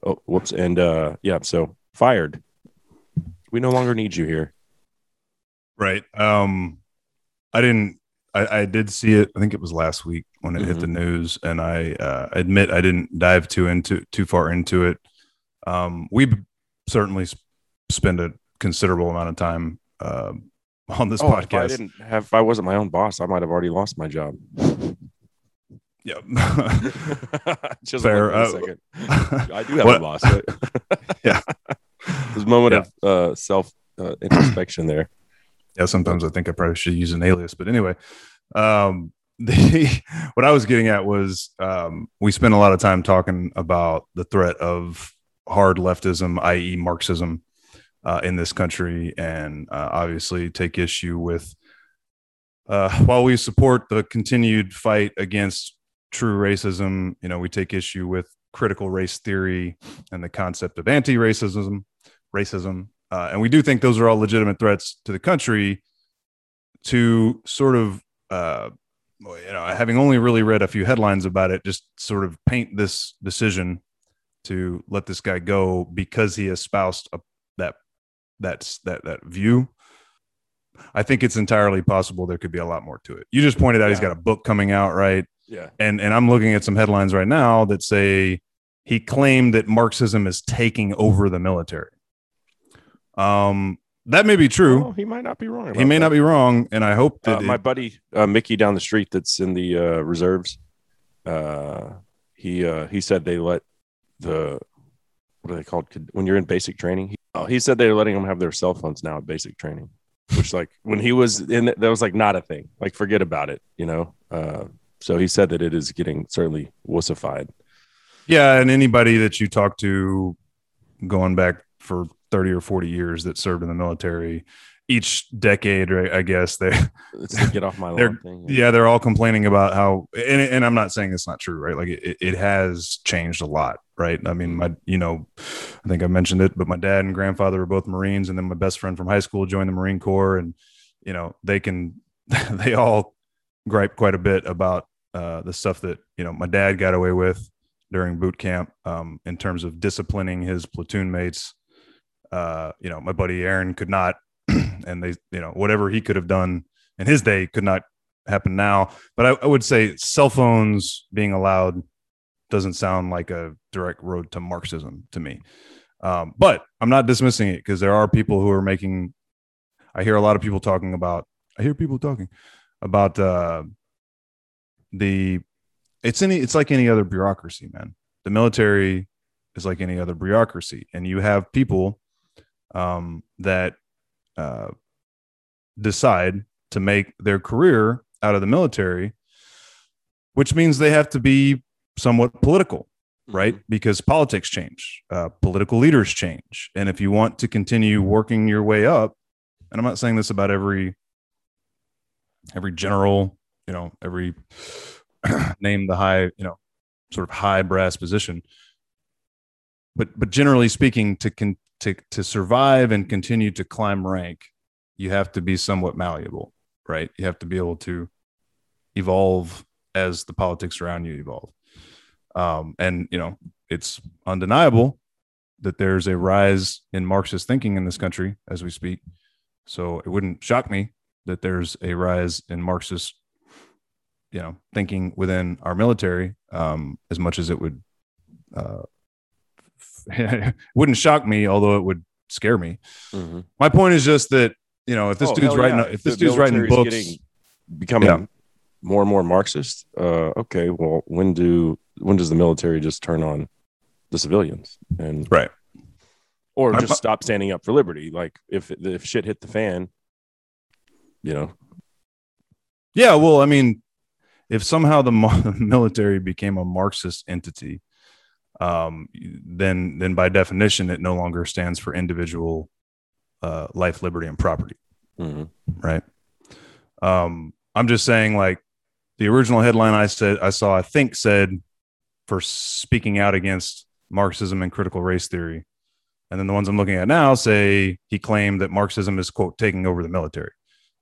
A: Oh, whoops. And uh, yeah, so fired. We no longer need you here.
B: Right. Um, I didn't. I, I did see it. I think it was last week when it hit the news, and I uh, admit I didn't dive too into too far into it. Um, we certainly s- spend a considerable amount of time uh, on this
A: Oh, if I
B: podcast.
A: didn't have, if I wasn't my own boss, I might have already lost my job.
B: Yeah.
A: Just
B: Fair. Uh,
A: second. I do have
B: what-
A: a boss.
B: Yeah.
A: There's a moment of uh, self uh, introspection there.
B: Yeah. Sometimes I think I probably should use an alias, but anyway, um, the what I was getting at was um, we spent a lot of time talking about the threat of hard leftism, i.e., Marxism, uh, in this country, and uh, obviously take issue with. Uh, while we support the continued fight against true racism, you know, we take issue with critical race theory and the concept of anti-racism, racism, uh, and we do think those are all legitimate threats to the country. To sort of, uh, you know, having only really read a few headlines about it, just sort of paint this decision to let this guy go because he espoused a, that that's that that view. I think it's entirely possible there could be a lot more to it. You just pointed out he's got a book coming out, right?
A: Yeah.
B: and and I'm looking at some headlines right now that say he claimed that Marxism is taking over the military. Um, that may be true.
A: he might not be wrong.
B: he may not be wrong, and I hope that
A: Uh, my buddy uh, Mickey down the street, that's in the uh, reserves. Uh, he uh, he said they let the what are they called when you're in basic training. He, oh, he said they're letting them have their cell phones now at basic training, which like when he was in it, that was like not a thing. Like forget about it, you know. Uh, so he said that it is getting certainly wussified.
B: yeah, and anybody that you talk to, going back for thirty or forty years that served in the military, each decade, right? I guess they
A: get off my lawn thing.
B: yeah they're all complaining about how and, and i'm not saying it's not true right like it, it has changed a lot right i mean my you know i think i mentioned it but my dad and grandfather were both marines and then my best friend from high school joined the marine corps and you know they can they all gripe quite a bit about uh, the stuff that you know my dad got away with during boot camp um, in terms of disciplining his platoon mates uh, you know my buddy aaron could not and they you know whatever he could have done in his day could not happen now. But I, I would say cell phones being allowed doesn't sound like a direct road to Marxism to me. Um, but I'm not dismissing it because there are people who are making. I hear a lot of people talking about. I hear people talking about uh, the. It's any. It's like any other bureaucracy, man. The military is like any other bureaucracy, and you have people um, that uh, decide to make their career out of the military, which means they have to be somewhat political, right? Because politics change, uh, political leaders change. And if you want to continue working your way up, and I'm not saying this about every every general, you know, every name the high, you know, sort of high brass position. But but generally speaking, to con- to to survive and continue to climb rank, you have to be somewhat malleable, right? You have to be able to evolve as the politics around you evolve. Um, and you know, it's undeniable that there's a rise in Marxist thinking in this country as we speak. So it wouldn't shock me that there's a rise in Marxist, you know, thinking within our military, um, as much as it would uh, wouldn't shock me, although it would scare me.
A: Mhm.
B: My point is just that you know if this
A: Oh,
B: dude's writing
A: yeah.
B: if this
A: the
B: dude's writing books,
A: getting- becoming
B: Yeah.
A: more and more Marxist. Uh, okay, well, when do when does the military just turn on the civilians and
B: right?
A: or
B: I'm-
A: just stop standing up for liberty? Like if if shit hit the fan, you know,
B: Yeah, well, I mean, if somehow the military became a Marxist entity, um, then then by definition it no longer stands for individual uh, life, liberty, and property.
A: mhm.
B: right? Um, I'm just saying, like the original headline I said I saw, I think said for speaking out against Marxism and critical race theory, and then the ones I'm looking at now say he claimed that Marxism is quote taking over the military,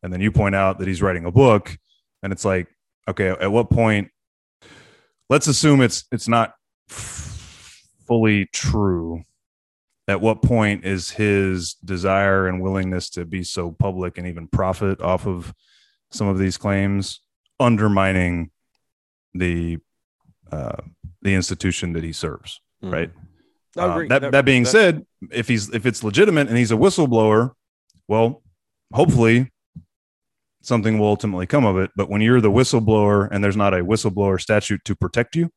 B: and then you point out that he's writing a book, and it's like, okay, at what point? Let's assume it's it's not fully true at what point is his desire and willingness to be so public and even profit off of some of these claims undermining the uh, the institution that he serves
A: Mhm.
B: right Uh,
A: agree.
B: that, that being
A: that-
B: said if he's if it's legitimate and he's a whistleblower well hopefully something will ultimately come of it but when you're the whistleblower and there's not a whistleblower statute to protect you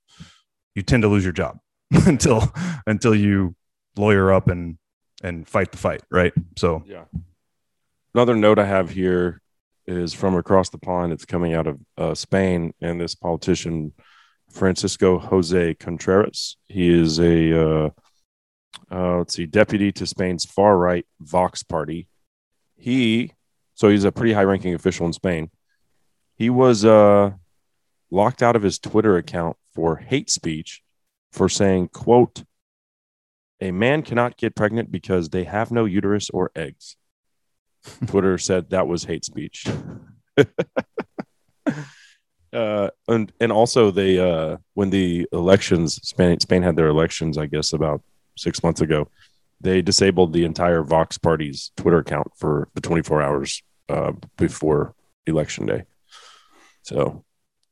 B: you tend to lose your job until until you lawyer up and and fight the fight right so
A: Yeah. Another note I have here is from across the pond. It's coming out of uh, Spain, and this politician, Francisco Jose Contreras, he is a uh, uh, let's see, deputy to Spain's far right Vox party. He, so he's a pretty high ranking official in Spain. He was uh, locked out of his Twitter account for hate speech for saying, "quote." A man cannot get pregnant because they have no uterus or eggs. Twitter said that was hate speech. uh, and and also they uh, when the elections Spain Spain had their elections I guess about six months ago, they disabled the entire Vox Party's Twitter account for the 24 hours uh, before election day. So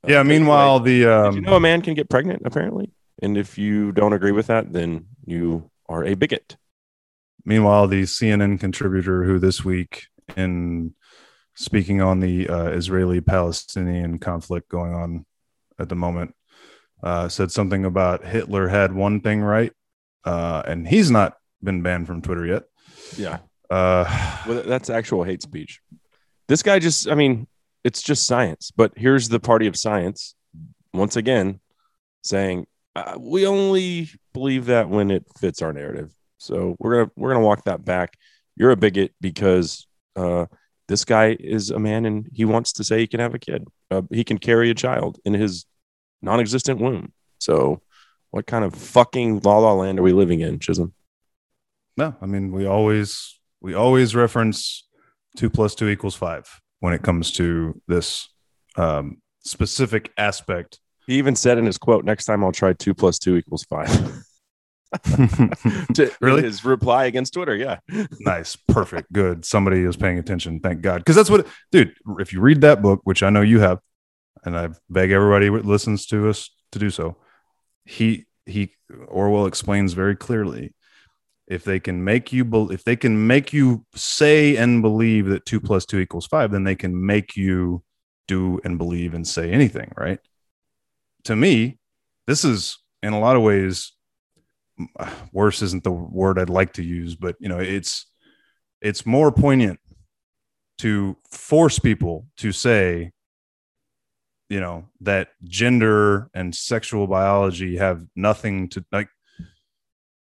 A: uh,
B: yeah meanwhile the um
A: you know a man can get pregnant apparently, and if you don't agree with that, then you are a bigot.
B: Meanwhile, the CNN contributor who this week, in speaking on the uh, Israeli Palestinian conflict going on at the moment, uh, said something about Hitler had one thing right, uh, and he's not been banned from Twitter yet.
A: Yeah.
B: Uh,
A: Well, that's actual hate speech. This guy just, I mean, it's just science. But here's the party of science once again saying uh, we only believe that when it fits our narrative. So we're gonna we're gonna walk that back. You're a bigot because uh, this guy is a man and he wants to say he can have a kid. Uh, he can carry a child in his non-existent womb. So what kind of fucking la la land are we living in, Chisholm?
B: no, I mean we always we always reference two plus two equals five when it comes to this um, specific aspect.
A: He even said in his quote, "Next time I'll try two plus two equals five. to
B: Really?
A: his reply against Twitter. Yeah,
B: nice perfect good somebody is paying attention thank god because that's what dude if you read that book which i know you have and i beg everybody who listens to us to do so he he Orwell explains very clearly if they can make you bel if they can make you say and believe that two plus two equals five, then they can make you do and believe and say anything, right? To me, this is in a lot of ways uh, worse isn't the word I'd like to use, but you know, it's it's more poignant to force people to say you know that gender and sexual biology have nothing to like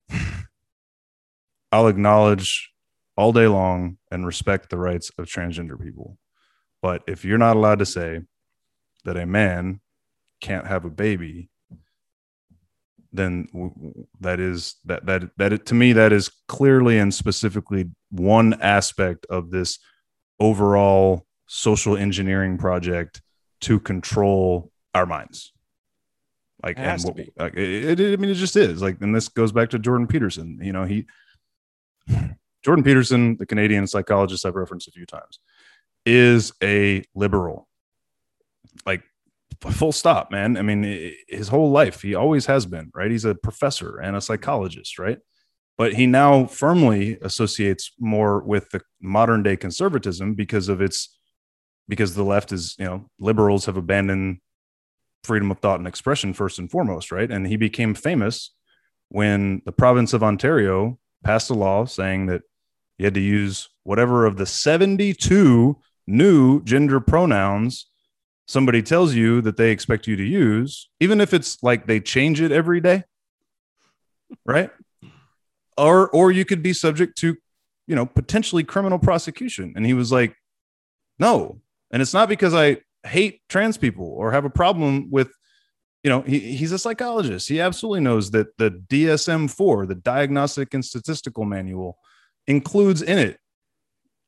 B: I'll acknowledge all day long and respect the rights of transgender people. But if you're not allowed to say that a man can't have a baby, then that is that that that it, to me that is clearly and specifically one aspect of this overall social engineering project to control our minds. Like,
A: It
B: and what, like it, it, I mean, it just is like, and this goes back to Jordan Peterson. You know, he, Jordan Peterson, the Canadian psychologist I've referenced a few times, is a liberal. Like, full stop, man. I mean, his whole life, he always has been, right? He's a professor and a psychologist, right? But he now firmly associates more with the modern day conservatism because of its, because the left is, you know, liberals have abandoned freedom of thought and expression first and foremost, right? And he became famous when the province of Ontario passed a law saying that you had to use whatever of the 72 new gender pronouns somebody tells you that they expect you to use, even if it's like they change it every day, right? Or or you could be subject to, you know, potentially criminal prosecution. And he was like, no. And it's not because I hate trans people or have a problem with you know he, he's a psychologist he absolutely knows that the dsm-4 the diagnostic and statistical manual includes in it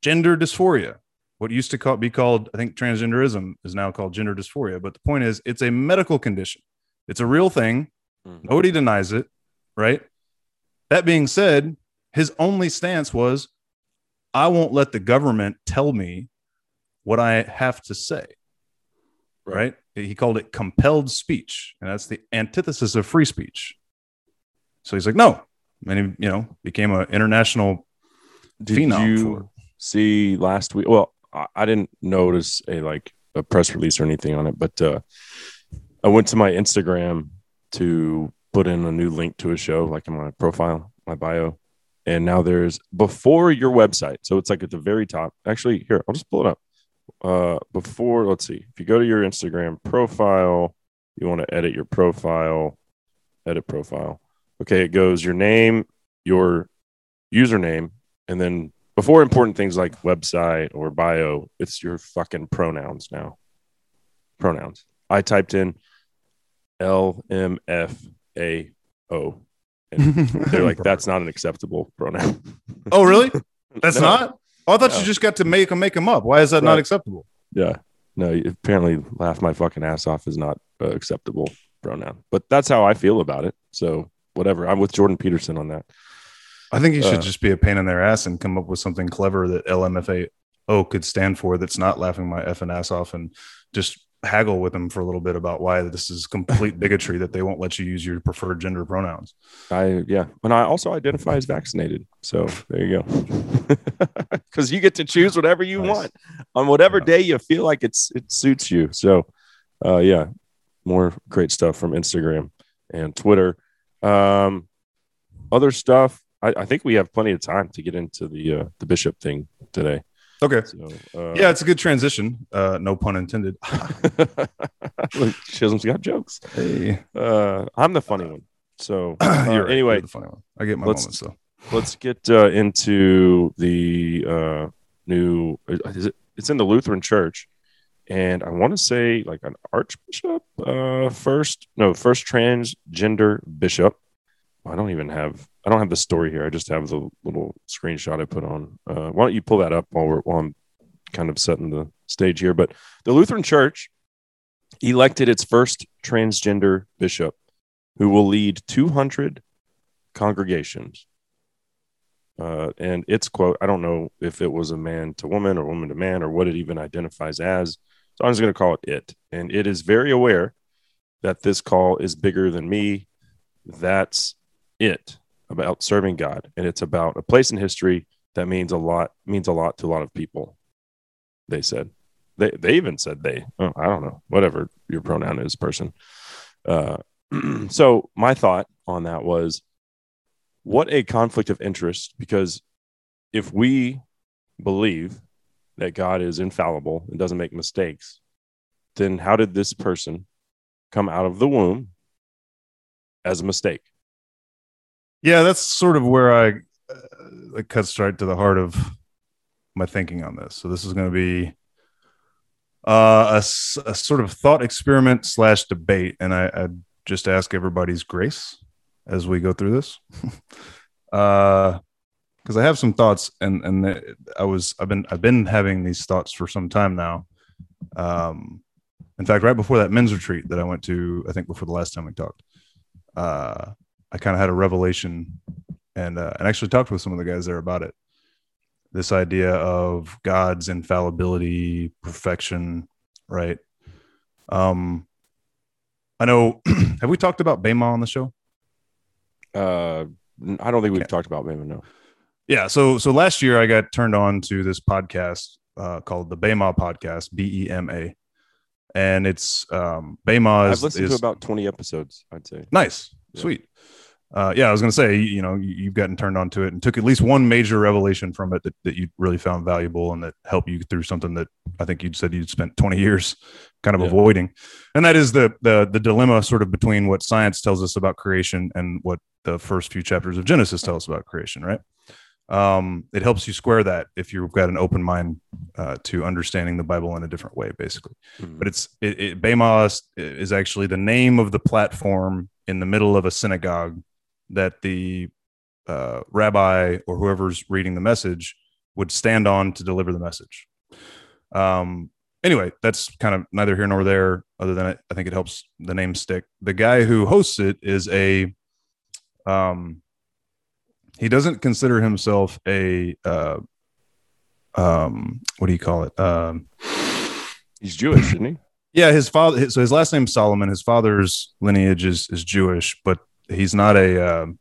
B: gender dysphoria what used to call, be called i think transgenderism is now called gender dysphoria but the point is it's a medical condition it's a real thing
A: Mhm.
B: nobody denies it right that being said his only stance was i won't let the government tell me what i have to say right? He called it compelled speech, and that's the antithesis of free speech. So he's like, no, and he, you know, became an international
A: Did
B: phenom for
A: you see last week? Well, I, didn't notice a like a press release or anything on it, but uh, I went to my Instagram to put in a new link to a show, like in my profile, my bio, and now there's before your website. So it's like at the very top. Actually, here I'll just pull it up. Uh, before let's see, if you go to your Instagram profile, you want to edit your profile, edit profile. Okay, it goes your name, your username, and then before important things like website or bio, it's your fucking pronouns now. Pronouns. I typed in L M F A O. And they're like, that's not an acceptable pronoun.
B: oh, really? That's
A: No.
B: not. Oh, I thought
A: No.
B: you just got to make them make them up. Why is that not acceptable?
A: Yeah. No, apparently laugh my fucking ass off is not uh, acceptable pronoun. But that's how I feel about it. So whatever. I'm with Jordan Peterson on that.
B: I think you should
A: Uh,
B: just be a pain in their ass and come up with something clever that LMFAO could stand for. That's not laughing my effing ass off, and just haggle with them for a little bit about why this is complete bigotry that they won't let you use your preferred gender pronouns.
A: I yeah, and I also identify as vaccinated. So there you go. Because you get to choose whatever you
B: Nice.
A: want on whatever
B: Yeah.
A: day you feel like it's it suits you. So, uh, yeah, more great stuff from Instagram and Twitter. Um, other stuff. I, I think we have plenty of time to get into the uh, the bishop thing today.
B: Okay.
A: So uh,
B: Yeah, it's a good transition. Uh, no pun intended.
A: Look, Chisholm's got jokes.
B: hey,
A: Uh, I'm the funny one. So uh,
B: right.
A: anyway,
B: the funny one. I get my
A: let's-
B: moments though.
A: let's get uh, into the uh, new. Is it, it's in the Lutheran Church, and I want to say like an archbishop, uh, first no, first transgender bishop. I don't even have. I don't have the story here. I just have the little screenshot I put on. Uh, why don't you pull that up while we're while I'm kind of setting the stage here? But the Lutheran Church elected its first transgender bishop, who will lead 200 congregations uh, and its quote i don't know if it was a man to woman or woman to man or what it even identifies as so i'm just going to call it it and it is very aware that this call is bigger than me That's it about serving God. And it's about a place in history that means a lot, means a lot to a lot of people. They said. They they even said they. Oh, I don't know. Whatever your pronoun is, person. Uh, so my thought on that was what a conflict of interest because if we believe that God is infallible and doesn't make mistakes, then how did this person come out of the womb as a mistake?
B: Yeah, that's sort of where I uh, it cuts right to the heart of my thinking on this. So this is going to be uh, a, a sort of thought experiment slash debate, and I, I just ask everybody's grace as we go through this, because I have some thoughts, and and I was I've been I've been having these thoughts for some time now. Um, in fact, right before that men's retreat that I went to, I think before the last time we talked, uh, I kind of had a revelation and uh, and actually talked with some of the guys there about it. This idea of God's infallibility, perfection, right? Um, I know. have we talked about Bema on the show?
A: Uh, I don't think we've talked about Bema. No.
B: Yeah. So so last year I got turned on to this podcast uh, called the Bema Podcast, B E M A, and it's um, Bema
A: I've listened
B: is
A: to about 20 episodes, I'd say.
B: Nice,
A: Yeah.
B: sweet. Uh, yeah, I was gonna say, you, know, you, you've gotten turned on to it and took at least one major revelation from it that, that you really found valuable and that helped you through something that I think you'd said you'd spent 20 years kind of
A: Yeah.
B: avoiding. And that is the the the dilemma sort of between what science tells us about creation and what the first few chapters of Genesis tell us about creation, right? Um, it helps you square that if you've got an open mind uh, to understanding the Bible in a different way, basically
A: Mhm.
B: but it's it, it Bema is actually the name of the platform in the middle of a synagogue that the uh, rabbi or whoever's reading the message would stand on to deliver the message. Um, anyway, that's kind of neither here nor there. Other than I think it helps the name stick. The guy who hosts it is a um, he doesn't consider himself a uh, um, what do you call it? Um,
A: He's Jewish, isn't he?
B: yeah, his father. his- So his last name's Solomon. His father's lineage is is Jewish, but he's not a. Um,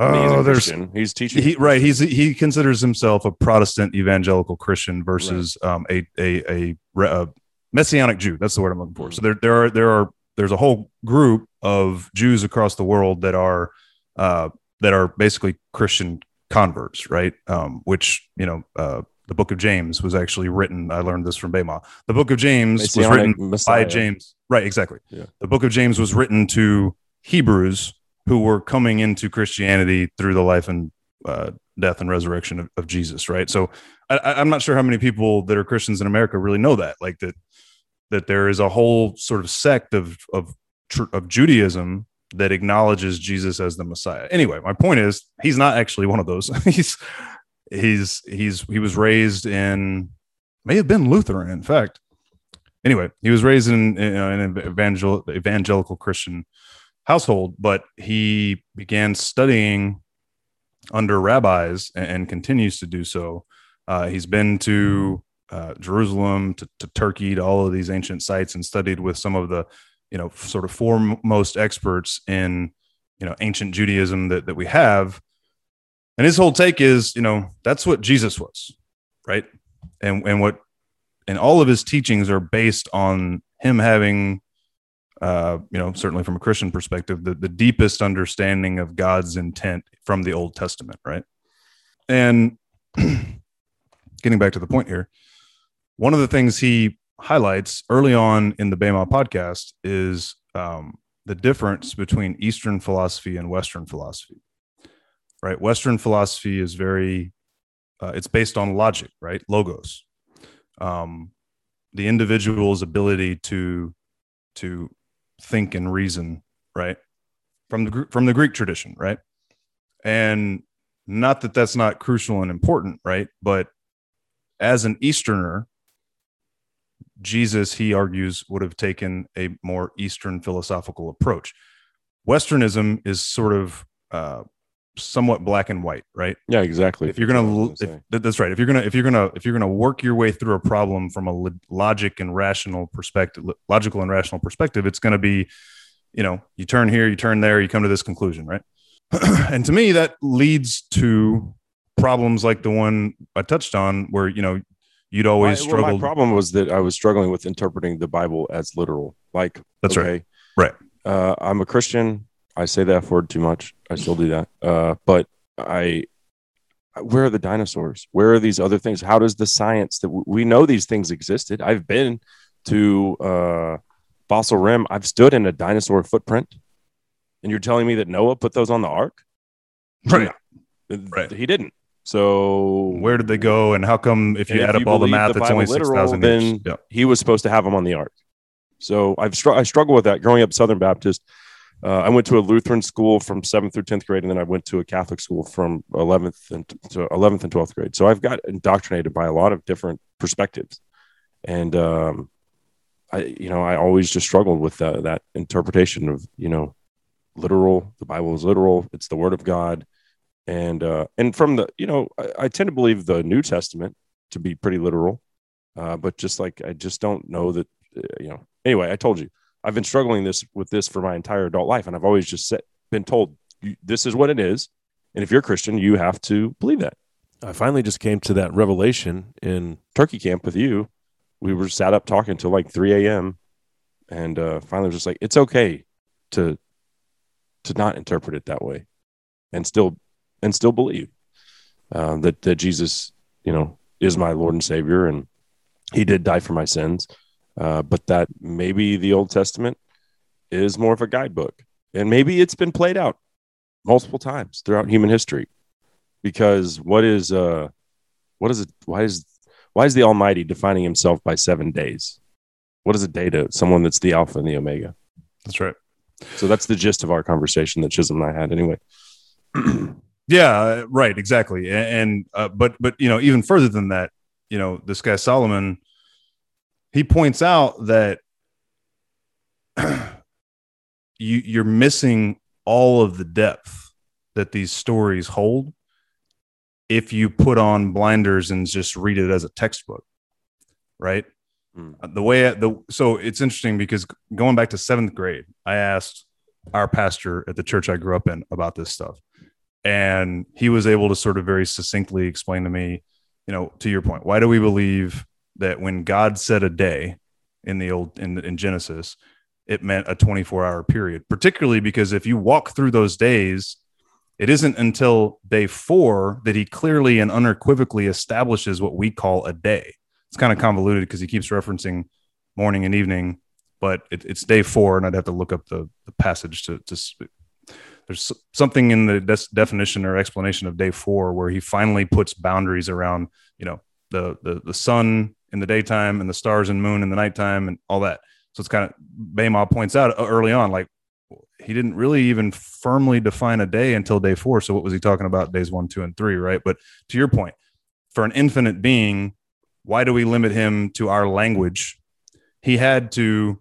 A: mean, he's
B: oh, there's
A: Christian. He's teaching.
B: he right. He's he considers himself a Protestant evangelical Christian versus um, a, a a a messianic Jew. That's the word I'm looking for. So there there are there are there's a whole group of Jews across the world that are uh, that are basically Christian converts, right? Um, which you know. Uh, the book of James was actually written. I learned this from Bema. The book of James was written
A: Messiah.
B: by James. Right, exactly.
A: Yeah.
B: The book of James was written to Hebrews who were coming into Christianity through the life and uh, death and resurrection of, of Jesus. Right. So I, I'm not sure how many people that are Christians in America really know that, like that, that there is a whole sort of sect of of of Judaism that acknowledges Jesus as the Messiah. Anyway, my point is he's not actually one of those. he's he's he's he was raised in may have been Lutheran, in fact anyway, he was raised in, in an evangel- evangelical Christian household, but he began studying under rabbis and, and continues to do so. Uh, he's been to uh, Jerusalem, to, to Turkey, to all of these ancient sites, and studied with some of the, you know, sort of foremost experts in, you know, ancient Judaism that that we have. And his whole take is, you know, that's what Jesus was, right? And and what and all of his teachings are based on him having uh you know certainly from a christian perspective the, the deepest understanding of god's intent from the old testament right? And getting back to the point here one of the things he highlights early on in the Bema podcast is um, the difference between eastern philosophy and western philosophy right? Western philosophy is very uh, it's based on logic right? Logos. Um, the individual's ability to to think and reason, right? From the from the Greek tradition, right? And not that that's not crucial and important, right? But as an Easterner, Jesus, he argues, would have taken a more Eastern philosophical approach. Westernism is sort of uh, somewhat black and white, right?
A: Yeah, exactly.
B: if you're gonna,
A: what I
B: l-
A: was gonna
B: if, that's right if you're gonna if you're gonna if you're gonna work your way through a problem from a logic and rational perspective logical and rational perspective it's gonna be you know, you turn here, you turn there, you come to this conclusion, right? and to me, that leads to problems like the one I touched on, where you know you'd always
A: my, well,
B: struggle.
A: my problem was that I was struggling with interpreting the Bible as literal. Like
B: That's right.
A: right.
B: Right.
A: Uh, I'm a Christian. I say that word too much. I still do that. Uh, but I, where are the dinosaurs? Where are these other things? How does the science that w- we know these things existed? I've been to uh, Fossil Rim. I've stood in a dinosaur footprint, and you're telling me that Noah put those on the ark?
B: Right.
A: No.
B: Right.
A: He didn't. So
B: Where did they go, and how come if you
A: And if
B: add up
A: you
B: all the math,
A: the
B: it's only six thousand? years?
A: then-
B: Yeah.
A: he was supposed to have them on the ark. So I've str- I struggle with that. Growing up Southern Baptist, uh, I went to a Lutheran school from seventh through tenth grade, and then I went to a Catholic school from eleventh and to eleventh and twelfth grade. So I've got indoctrinated by a lot of different perspectives, and um, I you know I always just struggled with uh, that interpretation of you know literal. The Bible is literal. It's the Word of God, and uh, and from the you know I, I tend to believe the New Testament to be pretty literal, uh, but just like I just don't know that uh, you know. Anyway, I told you I've been struggling this with this for my entire adult life, and I've always just been told this is what it is, and if you're a Christian, you have to believe that.
C: I finally just came to that revelation in
A: Turkey camp with you, we were sat up talking till like 3 a.m. and uh, finally was just like, it's okay to to not interpret it that way, and still and still believe uh, that that Jesus, you know, is my Lord and Savior, and He did die for my sins. Uh, but that maybe the Old Testament is more of a guidebook, and maybe it's been played out multiple times throughout human history. Because what is uh, what is it? Why is why is the Almighty defining Himself by seven days? What is a day to someone that's the Alpha and the Omega?
B: That's right.
A: So that's the gist of our conversation that Chisholm and I had, anyway.
B: Yeah, uh, right, exactly. A- And, uh, but but you know, even further than that, you know, this guy Solomon, he points out that you you're missing all of the depth that these stories hold if you put on blinders and just read it as a textbook, right?
A: Mm.
B: The way the so it's interesting because going back to seventh grade, I asked our pastor at the church I grew up in about this stuff and he was able to sort of very succinctly explain to me you know to your point why do we believe that when god said a day in the old in, in genesis it meant a 24 hour period particularly because if you walk through those days it isn't until day four that he clearly and unequivocally establishes what we call a day. It's kind of convoluted because he keeps referencing morning and evening but it, it's day four and i'd have to look up the, the passage to, to sp- there's something in the des- definition or explanation of day four where he finally puts boundaries around you know the the, the sun in the daytime and the stars and moon in the nighttime and all that so it's kind of Bema points out uh, early on like he didn't really even firmly define a day until day four so what was he talking about days one two and three right but to your point for an infinite being why do we limit him to our language he had to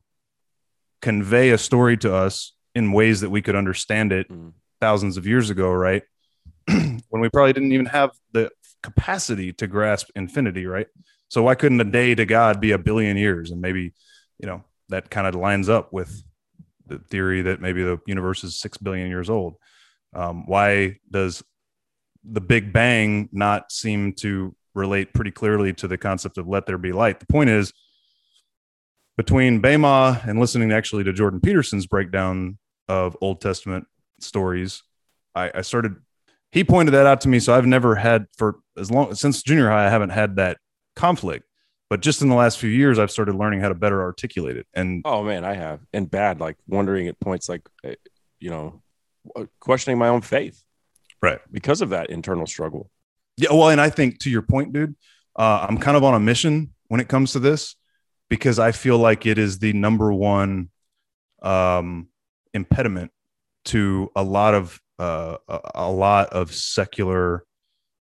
B: convey a story to us in ways that we could understand it
A: Mm.
B: thousands of years ago, right? when we probably didn't even have the capacity to grasp infinity, right? So why couldn't a day to God be a billion years? And maybe, you know, that kind of lines up with the theory that maybe the universe is six billion years old. Um, why does the Big Bang not seem to relate pretty clearly to the concept of let there be light? The point is, between Bema and listening actually to Jordan Peterson's breakdown of Old Testament stories, I, I started. He pointed that out to me, so I've never had for as long since junior high. I haven't had that conflict, but just in the last few years, I've started learning how to better articulate it. And
A: Oh man, I have, and bad, like wondering at points, like uh, you know, uh, questioning my own faith,
B: Right.
A: because of that internal struggle.
B: Yeah, well, and I think to your point, dude, uh, I'm kind of on a mission when it comes to this because I feel like it is the number one um, impediment to a lot of uh, a, a lot of secular,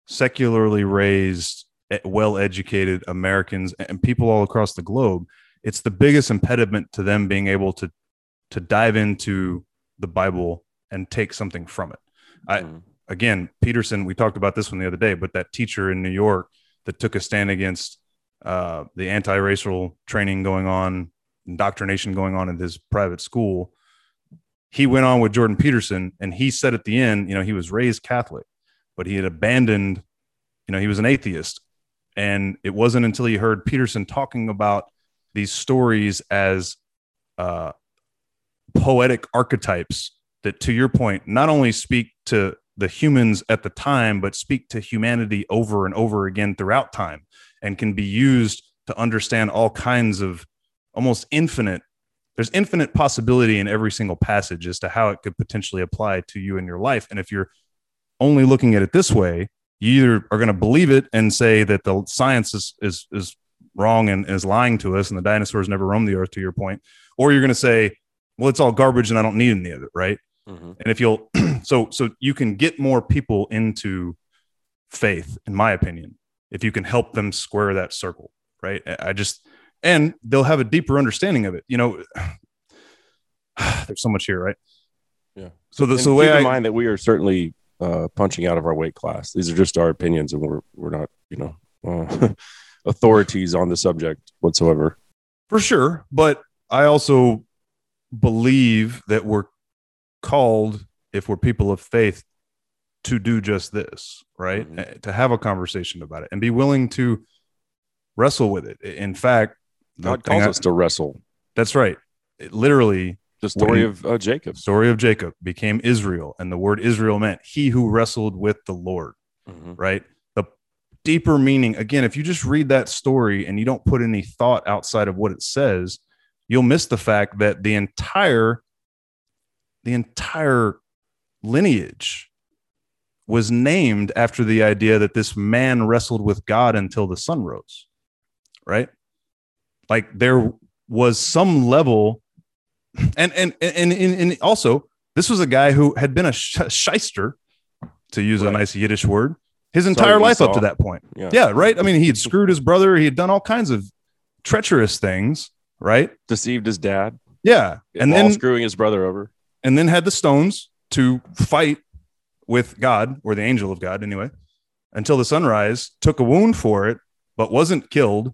B: secularly raised, well educated Americans and people all across the globe. It's the biggest impediment to them being able to to dive into the Bible and take something from it. I-
A: Mm.
B: again, Peterson, we talked about this one the other day, but that teacher in New York that took a stand against uh, the anti-racial training going on, indoctrination going on in his private school, he went on with Jordan Peterson, and he said at the end, you know, he was raised Catholic, but he had abandoned, you know, he was an atheist, and it wasn't until he heard Peterson talking about these stories as uh, poetic archetypes that, to your point, not only speak to the humans at the time, but speak to humanity over and over again throughout time and can be used to understand all kinds of almost infinite there's infinite possibility in every single passage as to how it could potentially apply to you in your life. And if you're only looking at it this way you either are going to believe it and say that the science is is is wrong and is lying to us and the dinosaurs never roamed the earth to your point or you're going to say well it's all garbage and i don't need any of it right
A: Mhm.
B: and if you'll so so you can get more people into faith in my opinion if you can help them square that circle right i I just and they'll have a deeper understanding of it you know there's so much here right
A: Yeah.
B: so the,
A: And
B: so the way
A: keep
B: I,
A: in mind that we are certainly uh, punching out of our weight class. These are just our opinions, and we're we're not, you know, uh, authorities on the subject whatsoever.
B: for sure but i also believe that we're called if we're people of faith to do just this right
A: Mhm.
B: Uh, to have a conversation about it and be willing to wrestle with it in fact
A: God calls
B: I-
A: us to wrestle.
B: that's right It literally
A: The story of uh, Jacob.
B: story of jacob became israel and the word israel meant he who wrestled with the lord
A: Mhm.
B: right? The deeper meaning, again, if you just read that story and you don't put any thought outside of what it says, you'll miss the fact that the entire the entire lineage was named after the idea that this man wrestled with God until the sun rose. Right? Like there was some level and and and, and, and also this was a guy who had been a sh- shyster to use a nice Yiddish word his entire life up to that point.
A: Yeah.
B: Yeah, right. I mean, he had screwed his brother. He had done all kinds of treacherous things, right?
A: Deceived his dad.
B: Yeah, and then
A: screwing his brother over.
B: and then had the stones to fight with God or the angel of God anyway, until the sunrise. Took a wound for it, but wasn't killed,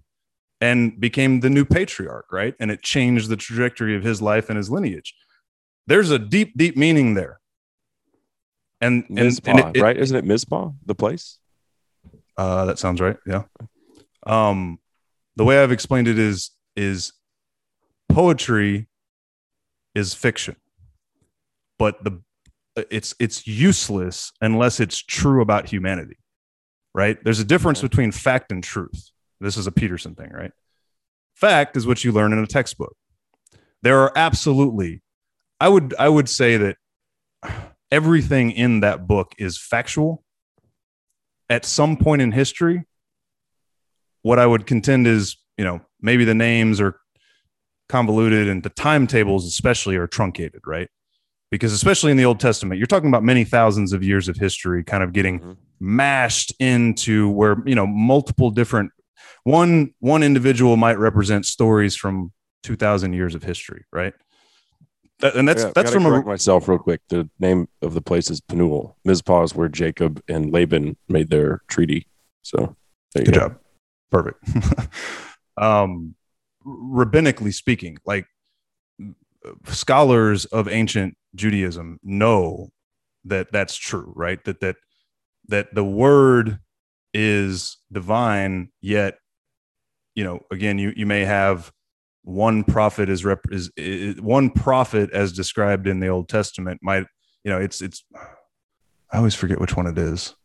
B: and became the new patriarch, right? And it changed the trajectory of his life and his lineage. There's a deep, deep meaning there. And and,
A: Mizpah,
B: and it- it-
A: right? Isn't it Mizpah, the place?
B: Uh, that sounds right. Yeah. Um, the way I've explained it is is poetry is fiction, but the it's it's useless unless it's true about humanity. Right? There's a difference between fact and truth. This is a Peterson thing, right? Fact is what you learn in a textbook. There are absolutely, I would I would say that everything in that book is factual at some point in history, what I would contend is, you know, maybe the names are convoluted and the timetables, especially, are truncated, right? Because especially in the Old Testament, you're talking about many thousands of years of history kind of getting
A: Mhm.
B: mashed into where, you know, multiple different one one individual might represent stories from 2000 years of history, right? That- and that's
A: Yeah,
B: that's from a
A: myself real quick. The name of the place is Penuel. Mizpah is where Jacob and Laban made their treaty. So there you
B: Good
A: go.
B: job. Perfect. um, rabbinically speaking, like scholars of ancient Judaism know that that's true, right? That that that the word is divine, yet you know, again, you you may have one prophet is rep is, is one prophet as described in the Old Testament might you know it's it's I always forget which one it is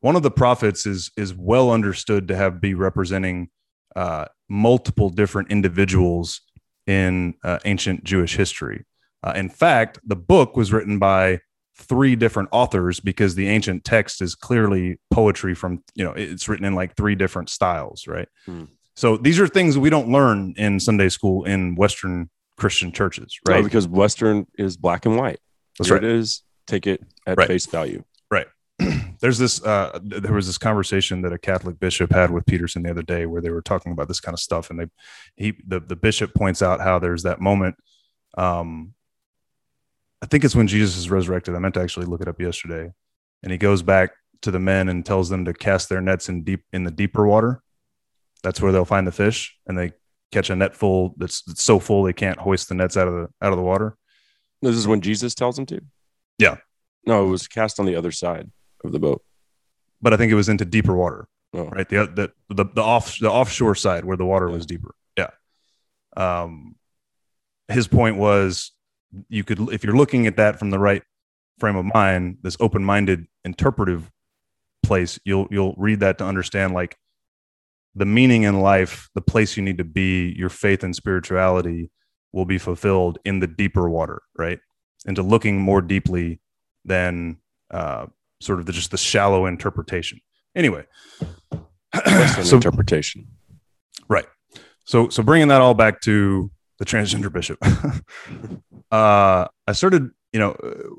B: one of the prophets is is well understood to have be representing uh, multiple different individuals in uh, ancient Jewish history. Uh, in fact, the book was written by three different authors because the ancient text is clearly poetry from you know it's written in like three different styles, right?
A: Hmm.
B: So these are things we don't learn in Sunday school in Western Christian churches,
A: No,
B: right?
A: because Western is black and white.
B: That's
A: Here
B: right.
A: it is. Take it at
B: Right.
A: face value. Right.
B: There's this uh there was this conversation that a catholic bishop had with peterson the other day where they were talking about this kind of stuff and they he the, the bishop points out how there's that moment um i think it's when jesus is resurrected i meant to actually look it up yesterday and he goes back to the men and tells them to cast their nets in deep in the deeper water that's where they'll find the fish and they catch a net full that's, that's so full they can't hoist the nets out of the out of the water
A: This is when Jesus tells them to.
B: Yeah.
A: No, it was cast on the other side of the boat.
B: but I think it was into deeper water,
A: Oh.
B: right? The, the the the off the offshore side where the water
A: Yeah.
B: was deeper. Yeah. Um, his point was you could if you're looking at that from the right frame of mind, this open-minded interpretive place, you'll you'll read that to understand like the meaning in life, the place you need to be, your faith and spirituality will be fulfilled in the deeper water, right? Into looking more deeply than uh, sort of the, just the shallow interpretation. Anyway,
A: Western
B: so
A: interpretation.
B: right, so so bringing that all back to the transgender bishop, uh, I started, you know, uh,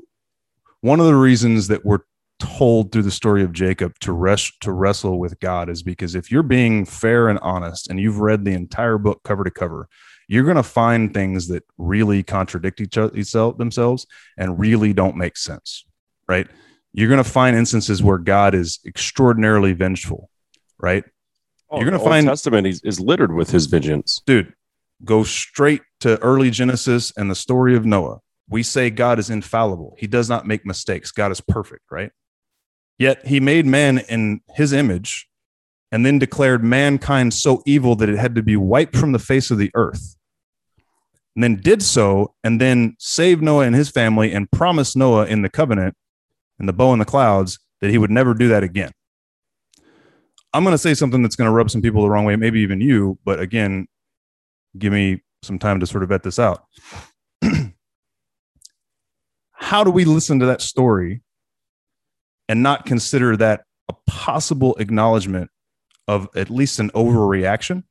B: one of the reasons that we're told through the story of Jacob to rest to wrestle with God is because if you're being fair and honest and you've read the entire book cover to cover, you're going to find things that really contradict each other themselves and really don't make sense, right? You're going to find instances where God is extraordinarily vengeful, right? Oh, you're gonna
A: the Old
B: find-
A: Testament is, is littered with his vengeance.
B: dude, go straight to early Genesis and the story of Noah. We say God is infallible. He does not make mistakes. God is perfect, right? Yet he made man in his image and then declared mankind so evil that it had to be wiped from the face of the earth. And then did so and then saved Noah and his family and promised Noah in the covenant and the bow in the clouds that he would never do that again. I'm going to say something that's going to rub some people the wrong way, maybe even you, but again, give me some time to sort of vet this out. How do we listen to that story and not consider that a possible acknowledgement of at least an overreaction,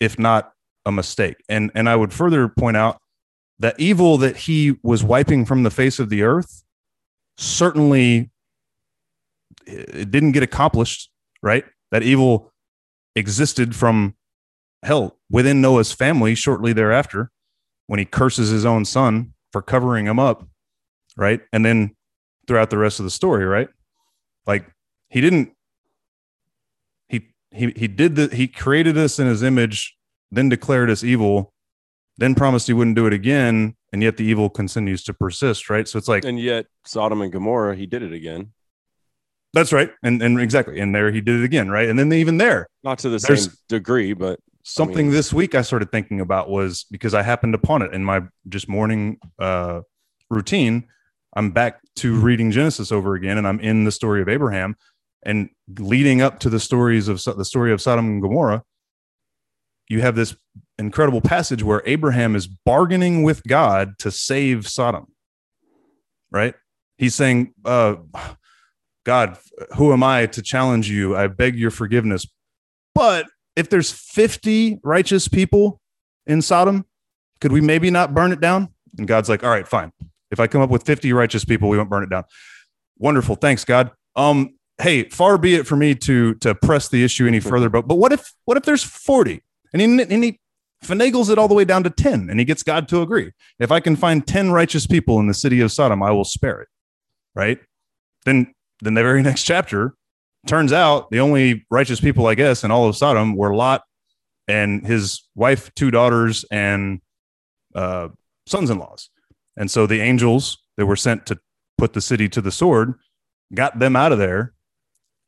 B: if not a mistake? And and I would further point out that evil that he was wiping from the face of the earth certainly it didn't get accomplished, right? That evil existed from hell within Noah's family shortly thereafter when he curses his own son for covering him up, right? And then throughout the rest of the story, right? Like he didn't he he he did the he created us in his image, then declared us evil, then promised he wouldn't do it again, and yet the evil continues to persist, right? So it's like
A: And yet, Sodom and Gomorrah, he did it again.
B: that's right. And and exactly. And there he did it again, right? And then even there,
A: Not to the same degree, but
B: something
A: mean-
B: this week I started thinking about was because I happened upon it in my just morning uh, routine. I'm back to reading Genesis over again, and I'm in the story of Abraham, and leading up to the stories of the story of Sodom and Gomorrah. You have this incredible passage where Abraham is bargaining with God to save Sodom. Right? He's saying, uh, "God, who am I to challenge you? I beg your forgiveness." But if there's 50 righteous people in Sodom, could we maybe not burn it down? And God's like, all right, fine. If I come up with 50 righteous people, we won't burn it down. Wonderful. Thanks, God. Um, hey, far be it for me to to press the issue any further, but but what if what if there's 40? And he, and he finagles it all the way down to 10 and he gets God to agree. If I can find 10 righteous people in the city of Sodom, I will spare it. Right? Then then the very next chapter, turns out the only righteous people, I guess, in all of Sodom were Lot and his wife, two daughters, and uh, sons-in-laws. And so the angels that were sent to put the city to the sword got them out of there,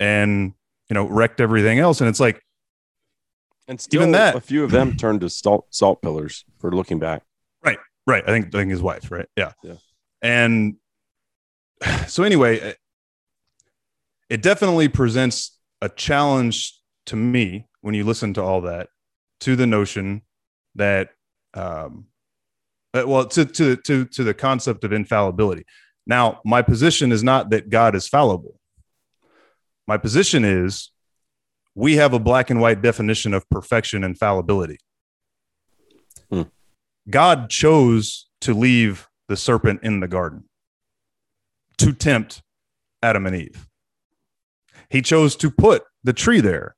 B: and you know wrecked everything else. And it's like,
A: and still
B: Even that-
A: a few of them turned to salt salt pillars for looking back.
B: right? Right. I think I think his wife, right? Yeah,
A: Yeah.
B: And so anyway, it definitely presents a challenge to me when you listen to all that to the notion that um uh, well to to to to the concept of infallibility. Now my position is not that god is fallible. My position is we have a black and white definition of perfection and fallibility.
A: Hmm.
B: god chose to leave the serpent in the garden to tempt adam and eve. He chose to put the tree there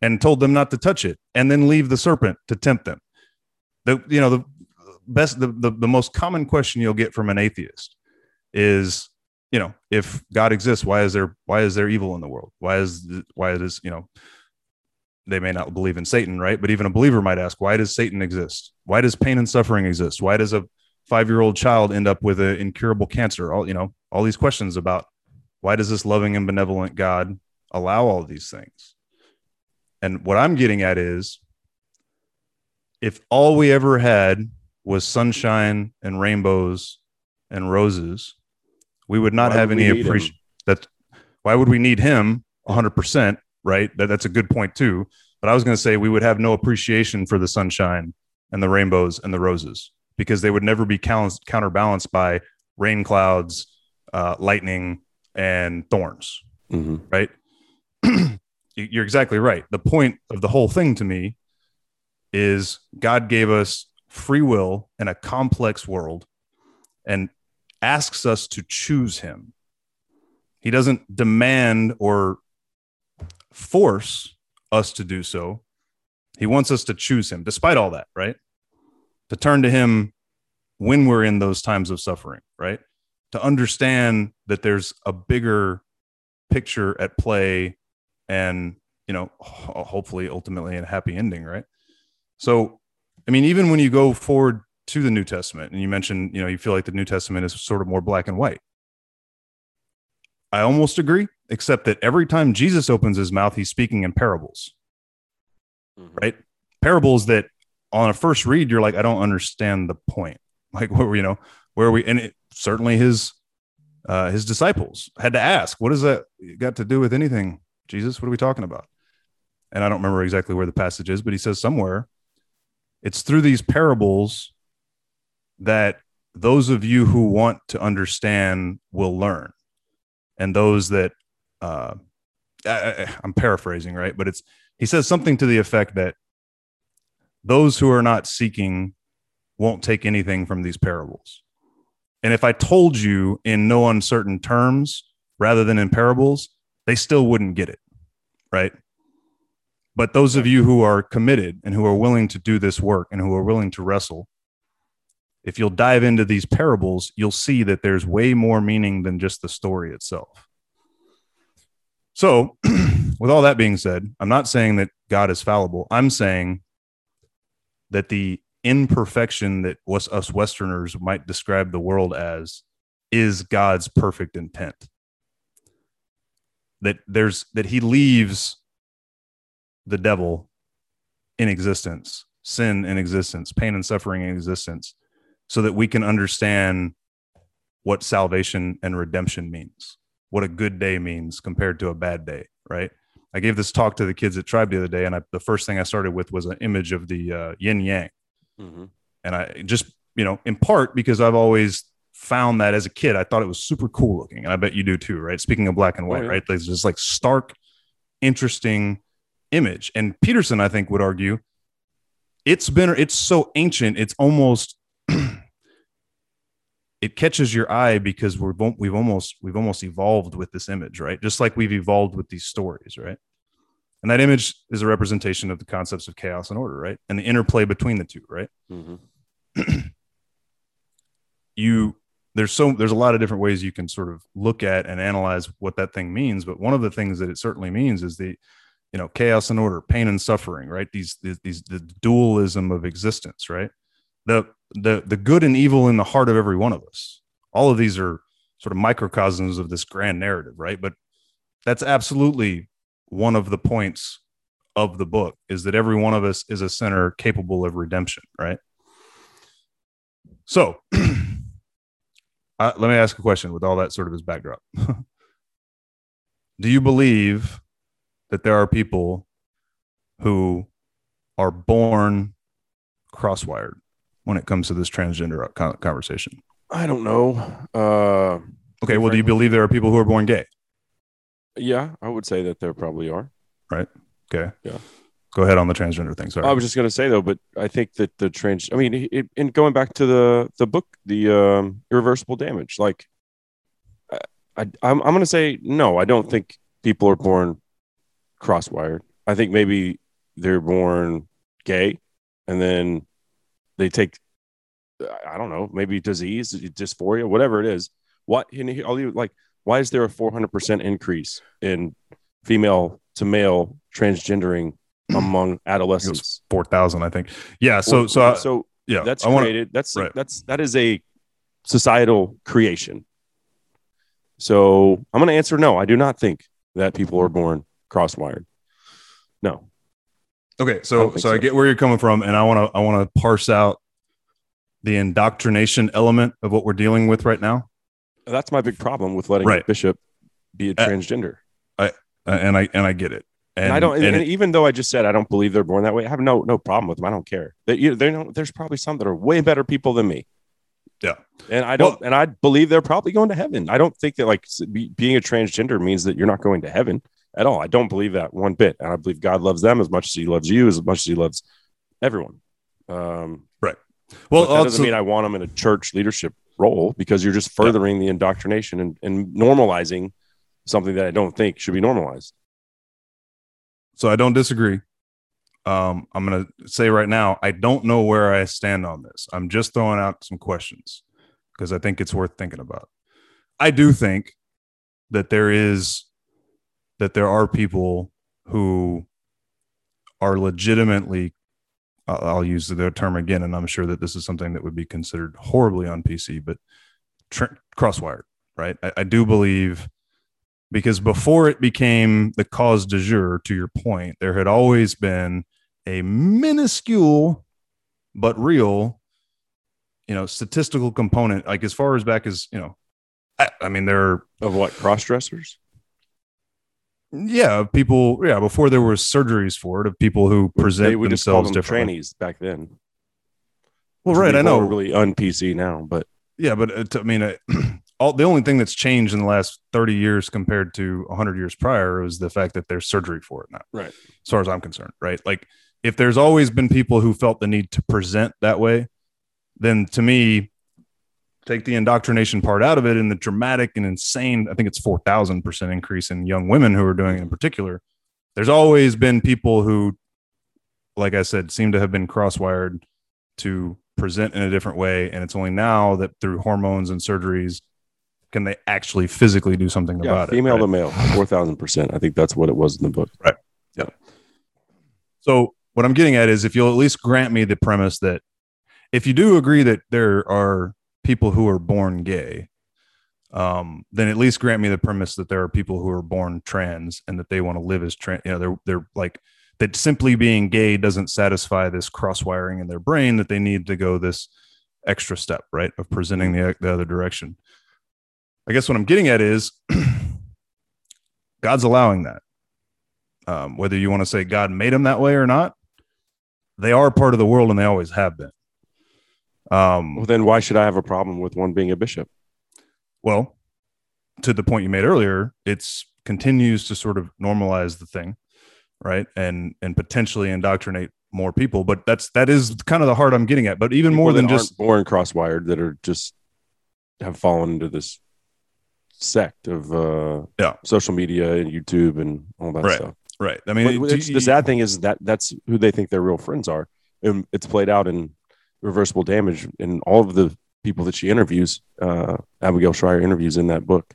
B: and told them not to touch it and then leave the serpent to tempt them. The you know the best the, the, the most common question you'll get from an atheist is you know if god exists why is there why is there evil in the world why is why is you know they may not believe in satan right but even a believer might ask why does satan exist why does pain and suffering exist why does a five year old child end up with an incurable cancer? All you know, all these questions about why does this loving and benevolent God allow all these things? And what I'm getting at is if all we ever had was sunshine and rainbows and roses, we would not
A: Why
B: have
A: would
B: any appreciation. That why would we need him 100%? Right. That, that's a good point, too. But I was going to say we would have no appreciation for the sunshine and the rainbows and the roses because they would never be counter- counterbalanced by rain clouds, uh, lightning, and thorns
A: Mhm.
B: right? You're exactly right. The point of the whole thing to me is God gave us free will in a complex world and asks us to choose Him. He doesn't demand or force us to do so. He wants us to choose Him, despite all that, right? To turn to Him when we're in those times of suffering, right? To understand that there's a bigger picture at play and you know hopefully ultimately a happy ending right so i mean even when you go forward to the new testament and you mentioned you know you feel like the new testament is sort of more black and white. I almost agree except that every time jesus opens his mouth he's speaking in parables. Right? Parables that on a first read you're like i don't understand the point. Like where we you know where are we and it certainly his uh his disciples had to ask what does that got to do with anything jesus? What are we talking about? And i don't remember exactly where the passage is but he says somewhere it's through these parables that those of you who want to understand will learn and those that uh I, i'm paraphrasing right but it's he says something to the effect that those who are not seeking won't take anything from these parables. And if I told you in no uncertain terms rather than in parables, they still wouldn't get it. Right. But those of you who are committed and who are willing to do this work and who are willing to wrestle, if you'll dive into these parables, you'll see that there's way more meaning than just the story itself. So, with all that being said, I'm not saying that God is fallible. I'm saying that the imperfection that was us Westerners might describe the world as is God's perfect intent. That there's that he leaves the devil in existence, sin in existence, pain and suffering in existence, so that we can understand what salvation and redemption means, what a good day means compared to a bad day, right? I gave this talk to the kids at Tribe the other day, and I, the first thing I started with was an image of the uh, yin yang.
A: Mhm.
B: And I just, you know, in part because I've always found that as a kid, I thought it was super cool looking. And I bet you do too, right? Speaking of black and white,
A: yeah.
B: right? There's just like stark, interesting image. And Peterson, I think, would argue it's been, it's so ancient, it's almost, it catches your eye because we're we've almost, we've almost evolved with this image, right? Just like we've evolved with these stories, right? And that image is a representation of the concepts of chaos and order, right? And the interplay between the two, right?
A: Mhm.
B: you there's so there's a lot of different ways you can sort of look at and analyze what that thing means but one of the things that it certainly means is the you know chaos and order pain and suffering right? These these, these the dualism of existence right? The the the good and evil in the heart of every one of us. All of these are sort of microcosms of this grand narrative right? But that's absolutely one of the points of the book is that every one of us is a sinner capable of redemption right? So uh, let me ask a question with all that sort of as backdrop. Do you believe that there are people who are born crosswired when it comes to this transgender conversation?
A: I don't know. Uh,
B: Okay, well, do you believe there are people who are born gay?
A: yeah, I would say that there probably are. Right.
B: Okay.
A: Yeah.
B: Go ahead on the transgender thing. Sorry.
A: I was just going to say though, but I think that the trans. I mean, it, and going back to the the book, the um, irreversible damage. Like, I, I I'm I'm going to say no. I don't think people are born crosswired. I think maybe they're born gay, and then they take. I don't know, maybe disease, dysphoria, whatever it is. What? And he- I'll like, why is there a 400 percent increase in female to male transgendering among adolescents?
B: Four thousand, I think. Yeah. So, so,
A: so
B: yeah,
A: that's
B: I
A: created. That's
B: right.
A: that's that is a societal creation. So I'm going to answer no. I do not think that people are born crosswired. No,
B: Okay,
A: I
B: so
A: don't
B: so, I get where you're coming from, and I want to I want to parse out the indoctrination element of what we're dealing with right now,
A: that's my big problem with letting
B: Right.
A: bishop be a transgender.
B: I, and I and I get it, and,
A: And, I don't. And,
B: and it-
A: even though I just said I don't believe they're born that way, I have no no problem with them. I don't care. They, you, they know there's probably some that are way better people than me.
B: Yeah.
A: And I don't. and I believe they're probably going to heaven. I don't think that like be, being a transgender means that you're not going to heaven at all. I don't believe that one bit. And I believe God loves them as much as He loves you, as much as He loves everyone. Um,
B: right.
A: well, that doesn't mean I want them in a church leadership role because you're just furthering the indoctrination and, and normalizing something that I don't think should be normalized.
B: so I don't disagree. Um, I'm gonna say right now, I don't know where I stand on this. I'm just throwing out some questions because I think it's worth thinking about. I do think that there is that there are people who are legitimately I'll use the term again, and I'm sure that this is something that would be considered horribly on PC, but tr- crosswired, right? I, I do believe because before it became the cause du jour, to your point, there had always been a minuscule but real, you know, statistical component. Like as far as back as you know, I, I mean, there are
A: Of what cross dressers?
B: Yeah people yeah before there were surgeries for it of people who present
A: we just called
B: themselves
A: them
B: differently.
A: trannies back then.
B: Well, right, I know.
A: really un PC now, but
B: Yeah, but uh, t- I mean, uh, all the only thing that's changed in the last thirty years compared to hundred years prior is the fact that there's surgery for it now.
A: Right.
B: As far as I'm concerned, right? Like, if there's always been people who felt the need to present that way, then to me, take the indoctrination part out of it and the dramatic and insane. I think it's four thousand percent increase in young women who are doing it in particular. There's always been people who, like I said, seem to have been crosswired to present in a different way and it's only now that through hormones and surgeries can they actually physically do something
A: yeah,
B: about
A: female
B: it
A: to
B: right?
A: male, four thousand percent. I think that's what it was in the book. Right. Yeah.
B: So what i'm getting at is if you'll at least grant me the premise that if you do agree that there are people who are born gay um, then at least grant me the premise that there are people who are born trans and that they want to live as trans you know they're they're like that simply being gay doesn't satisfy this cross wiring in their brain that they need to go this extra step right of presenting the, the other direction. I guess what i'm getting at is god's allowing that. Um, whether you want to say god made them that way or not they are part of the world and they always have been um,
A: Well, then why should I have a problem with one being a bishop?
B: well, to the point you made earlier, it's continues to sort of normalize the thing, right? And and potentially indoctrinate more people. But that's that is kind of the heart I'm getting at. But even more than just
A: born crosswired that are just have fallen into this sect of uh
B: Yeah.
A: social media and YouTube and all that
B: Right.
A: stuff.
B: right. I mean,
A: But
B: do
A: the sad thing is that that's who they think their real friends are. And it's played out in reversible damage and all of the people that she interviews, uh, Abigail Shrier interviews in that book.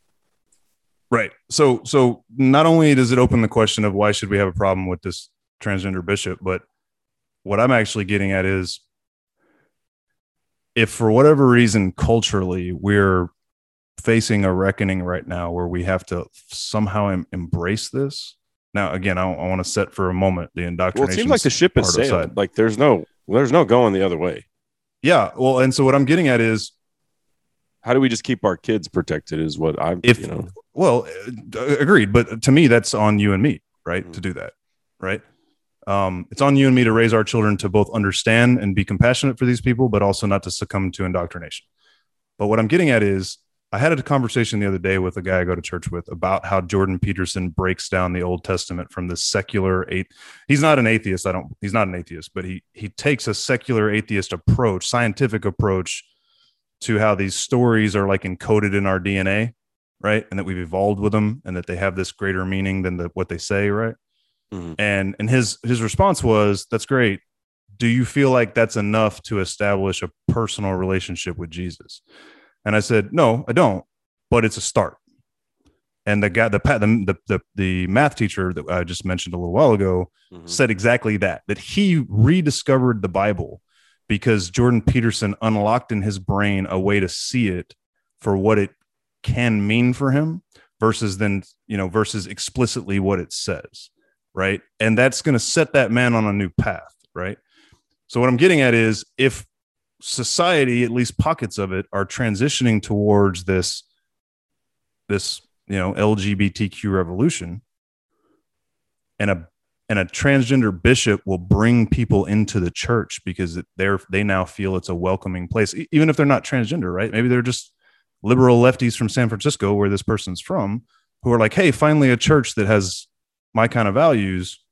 B: Right. So so not only does it open the question of why should we have a problem with this transgender bishop, but what I'm actually getting at is if for whatever reason culturally we're facing a reckoning right now where we have to somehow em- embrace this. Now again, I, I want to set for a moment the indoctrination.
A: Well, it seems like the ship
B: is
A: sailed. Like there's no there's no going the other way.
B: Yeah. Well, and so what I'm getting at is
A: How do we just keep our kids protected? Is what I've
B: If-
A: you know.
B: Well, uh, agreed. But to me, that's on you and me, right?
A: Mhm.
B: To do that, right? Um, it's on you and me to raise our children to both understand and be compassionate for these people, but also not to succumb to indoctrination. But what I'm getting at is, I had a conversation the other day with a guy I go to church with about how Jordan Peterson breaks down the Old Testament from the secular eight. He's not an atheist. I don't. He's not an atheist, but he he takes a secular atheist approach, scientific approach, to how these stories are like encoded in our DNA, right? And that we've evolved with them, and that they have this greater meaning than the, what they say, right?
A: Mhm.
B: And and his his response was, "That's great. Do you feel like that's enough to establish a personal relationship with Jesus?" And I said, "No, I don't, but it's a start." And the guy, the the the the, math teacher that I just mentioned a little while ago,
A: Mhm.
B: said exactly that that he rediscovered the bible because Jordan Peterson unlocked in his brain a way to see it for what it can mean for him versus then, you know, versus explicitly what it says. Right. And that's going to set that man on a new path. Right. So, what I'm getting at is if society, at least pockets of it, are transitioning towards this, this, you know, LGBTQ revolution, and a and a transgender bishop will bring people into the church because they're they now feel it's a welcoming place, even if they're not transgender, right? Maybe they're just liberal lefties from San Francisco, where this person's from, who are like, "Hey, finally a church that has my kind of values.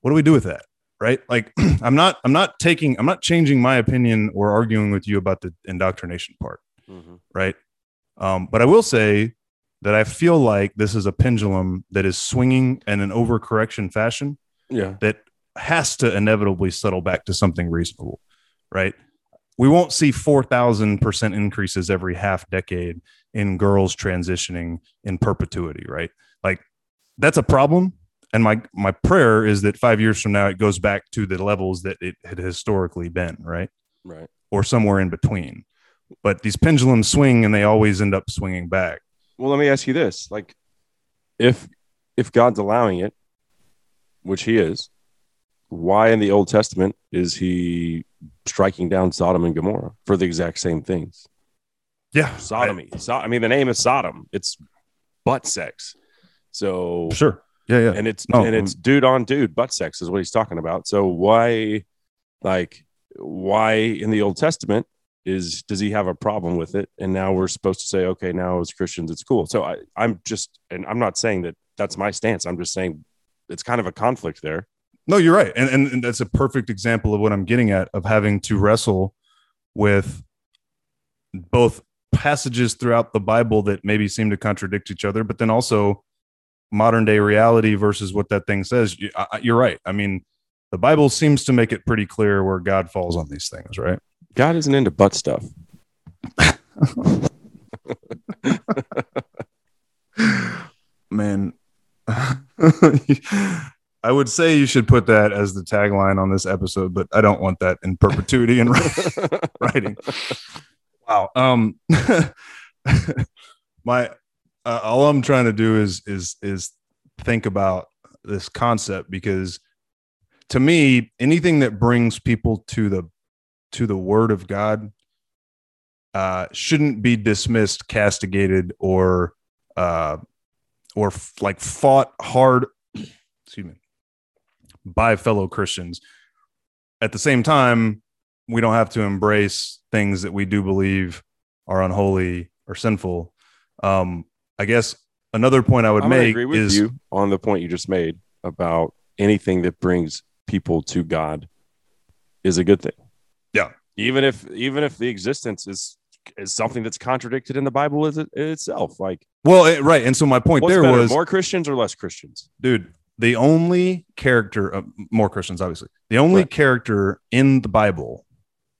B: What do we do with that?" Right? Like, I'm not I'm not taking I'm not changing my opinion or arguing with you about the indoctrination part
A: Mhm.
B: right? Um, but I will say that I feel like this is a pendulum that is swinging in an overcorrection fashion
A: Yeah.
B: that has to inevitably settle back to something reasonable, right? We won't see 4,000% increases every half decade in girls transitioning in perpetuity, right? Like that's a problem. And my, my prayer is that five years from now, it goes back to the levels that it had historically been, right?
A: Right.
B: Or somewhere in between. But these pendulums swing and they always end up swinging back.
A: Well, let me ask you this: like, if if God's allowing it, which He is, why in the Old Testament is He striking down Sodom and Gomorrah for the exact same things?
B: Yeah.
A: Sodomy. So, I mean, the name is Sodom. It's butt sex. So,
B: Sure. Yeah. Yeah.
A: and it's
B: No,
A: and it's dude on dude butt sex is what he's talking about. So why, like, why in the Old Testament is does he have a problem with it? And now we're supposed to say, okay, now as Christians, it's cool. So I, I'm just, and I'm not saying that that's my stance. I'm just saying it's kind of a conflict there.
B: No, you're right. And, and and that's a perfect example of what I'm getting at of having to wrestle with both passages throughout the Bible that maybe seem to contradict each other, but then also modern day reality versus what that thing says. You- You're right. I mean, the Bible seems to make it pretty clear where God falls on these things, right?
A: God isn't into butt stuff.
B: Man, I would say you should put that as the tagline on this episode, but I don't want that in perpetuity in writing. Wow. Um, my uh, all I'm trying to do is is is think about this concept because to me, anything that brings people to the to the Word of God uh, shouldn't be dismissed, castigated, or uh, or f- like fought hard. excuse me, by fellow Christians. At the same time, we don't have to embrace things that we do believe are unholy or sinful. Um, I guess another point I would
A: I'm
B: make
A: agree with
B: is
A: you on the point you just made about anything that brings people to God is a good thing.
B: Yeah.
A: Even if even if the existence is is something that's contradicted in the Bible is it, itself. Like
B: well, it- right. And so my point there
A: better,
B: was,
A: more Christians or less Christians?
B: dude, the only character, uh, more Christians, obviously, the only
A: Right.
B: character in the Bible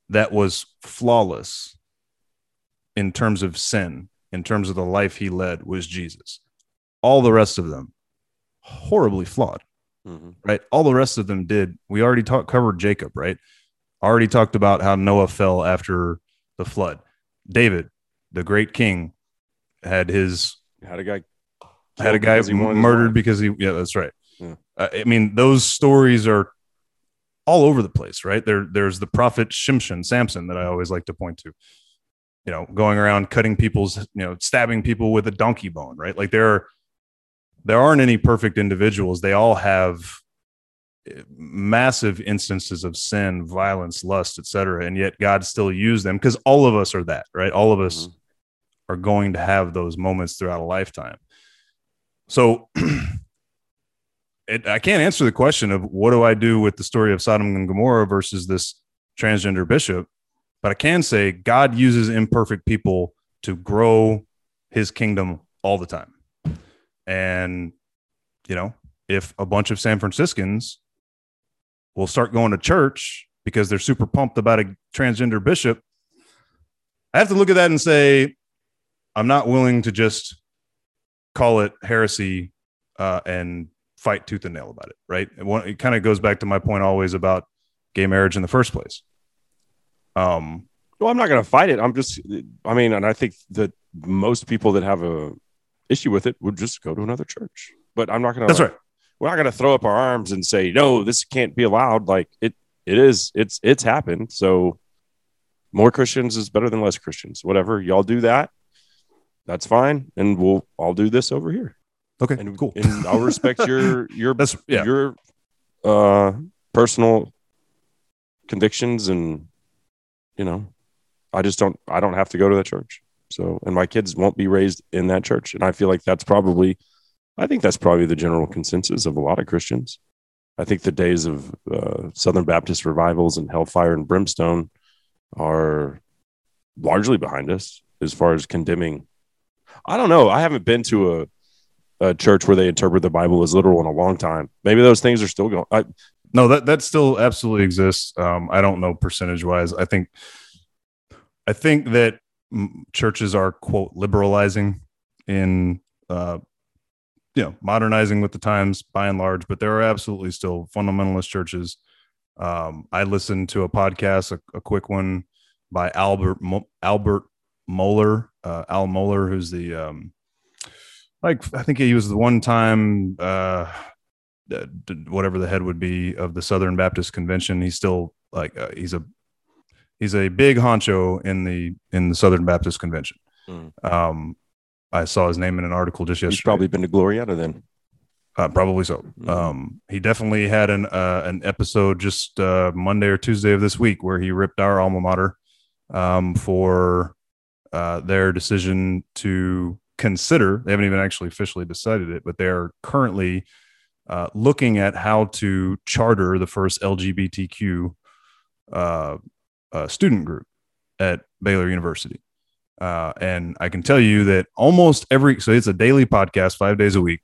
B: that was flawless in terms of sin, in terms of the life he led, was Jesus. All the rest of them, horribly flawed. right? All the rest of them did. We already talked covered Jacob, right? Already talked about how Noah fell after the flood. David, the great king, had his
A: Had a guy
B: had a guy
A: because he wanted his
B: murdered because he yeah that's right.
A: Yeah.
B: Uh, I mean those stories are all over the place, right? There there's the prophet Shimshon, Samson that I always like to point to. You know, going around cutting people's, you know, stabbing people with a donkey bone, right? Like there are there aren't any perfect individuals. They all have eh, massive instances of sin, violence, lust, etc. And yet God still used them because all of us are that, right? All of us
A: Mhm.
B: are going to have those moments throughout a lifetime. So it, I can't answer the question of what do I do with the story of Sodom and Gomorrah versus this transgender bishop, but I can say God uses imperfect people to grow his kingdom all the time. And, you know, if a bunch of San Franciscans will start going to church because they're super pumped about a transgender bishop, I have to look at that and say, I'm not willing to just call it heresy uh, and fight tooth and nail about it, right? It, it kind of goes back to my point always about gay marriage in the first place. Um,
A: Well, I'm not going to fight it. I'm just, I mean, and I think that most people that have a issue with it would just go to another church. But I'm not going to.
B: that's right.
A: We're not going to throw up our arms and say no, this can't be allowed. Like it, it is. It's it's happened. So more Christians is better than less Christians. Whatever y'all do that, that's fine, and we'll all do this over here.
B: Okay,
A: And
B: cool.
A: And I'll respect your your
B: That's yeah.
A: your uh personal convictions and you know i just don't i don't have to go to that church so and my kids won't be raised in that church and i feel like that's probably i think that's probably the general consensus of a lot of christians i think the days of uh, southern baptist revivals and hellfire and brimstone are largely behind us as far as condemning i don't know i haven't been to a a church where they interpret the Bible as literal in a long time. Maybe those things are still going. I,
B: No, that that still absolutely exists. Um, I don't know percentage wise. I think, I think that churches are quote liberalizing in, uh, you know, modernizing with the times by and large. But there are absolutely still fundamentalist churches. Um, I listened to a podcast, a, a quick one by Albert Mo- Albert Mohler, uh, Al Mohler, who's the um, like I think he was the one time uh, uh, whatever the head would be of the Southern Baptist Convention. He's still like uh, he's a he's a big honcho in the in the Southern Baptist Convention.
A: Mm.
B: Um, I saw his name in an article just
A: he's
B: yesterday.
A: probably been to Glorieta then.
B: Uh, probably so.
A: Mhm.
B: Um, he definitely had an uh, an episode just uh, Monday or Tuesday of this week where he ripped our alma mater um, for uh, their decision to consider. They haven't even actually officially decided it, but they're currently uh, looking at how to charter the first LGBTQ uh, uh, student group at Baylor University. Uh, and I can tell you that almost every so it's a daily podcast, five days a week.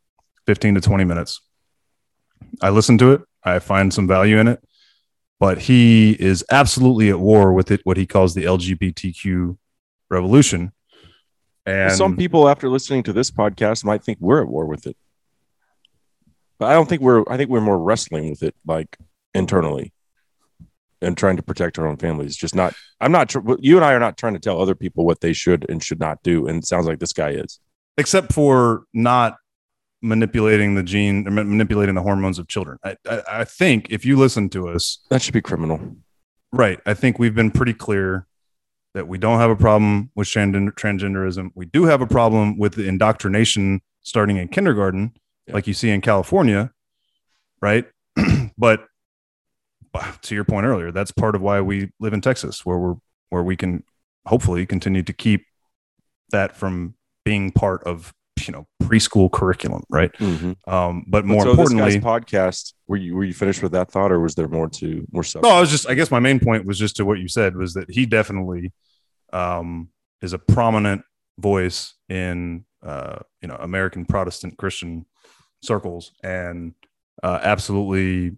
B: 15 to 20 minutes. I listen to it. I find some value in it, but he is absolutely at war with it, what he calls the LGBTQ revolution. And
A: Some people, after listening to this podcast, might think we're at war with it, but I don't think we're. I think we're more wrestling with it, like internally, and trying to protect our own families. Just not. I'm not. Tr- you and I are not trying to tell other people what they should and should not do. And it sounds like this guy is.
B: except for not manipulating the gene, or manipulating the hormones of children. I, I, I think if you listen to us,
A: That should be criminal.
B: Right. I think we've been pretty clear that we don't have a problem with transgender, transgenderism. We do have a problem with the indoctrination starting in kindergarten,
A: Yeah.
B: like you see in California. Right. but to your point earlier, that's part of why we live in Texas, where we're where we can hopefully continue to keep that from being part of you know preschool curriculum, right? Um, but more
A: so
B: importantly,
A: this podcast. Were you were you finished with that thought, or was there more to more stuff?
B: No, I was just. I guess my main point was just to what you said was that he definitely um, is a prominent voice in uh, you know American Protestant Christian circles, and uh, absolutely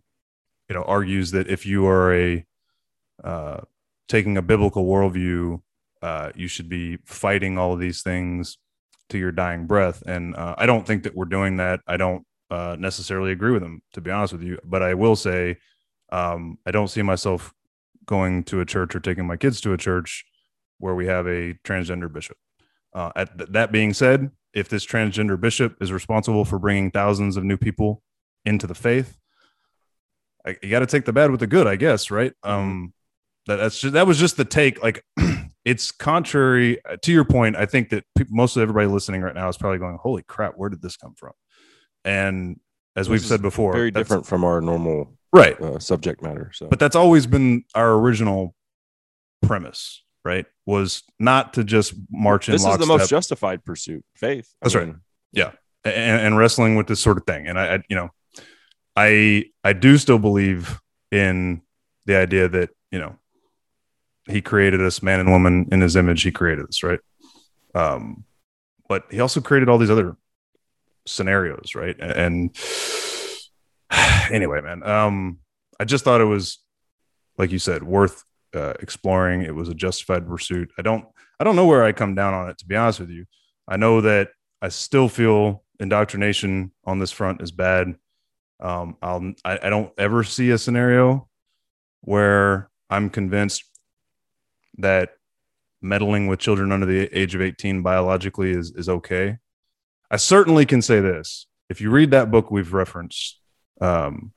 B: you know argues that if you are a uh, taking a biblical worldview, uh, you should be fighting all of these things to your dying breath. And uh, I don't think that we're doing that. I don't uh, necessarily agree with him, to be honest with you. But I will say, um, I don't see myself going to a church or taking my kids to a church where we have a transgender bishop. Uh, at th- that being said, if this transgender bishop is responsible for bringing thousands of new people into the faith, I, you got to take the bad with the good, I guess, right? Um, that, that's just, that was just the take. Like, it's contrary uh, to your point. I think that pe- most of everybody listening right now is probably going, "Holy crap, where did this come from?" And as we've said before,
A: very different from our normal
B: right?
A: uh, subject matter. So,
B: but that's always been our original premise right was not to just march in
A: this is the most justified pursuit, faith. I
B: That's right.
A: Yeah,
B: and, and wrestling with this sort of thing. And I, I you know i i do still believe in the idea that you know he created us man and woman in his image he created us right? Um but he also created all these other scenarios right? And anyway man um i just thought it was like you said worth uh, exploring it was a justified pursuit i don't i don't know where i come down on it to be honest with you i know that i still feel indoctrination on this front is bad um i'll I, I don't ever see a scenario where i'm convinced that meddling with children under the age of 18 biologically is is okay. I certainly can say this. If you read that book we've referenced, um,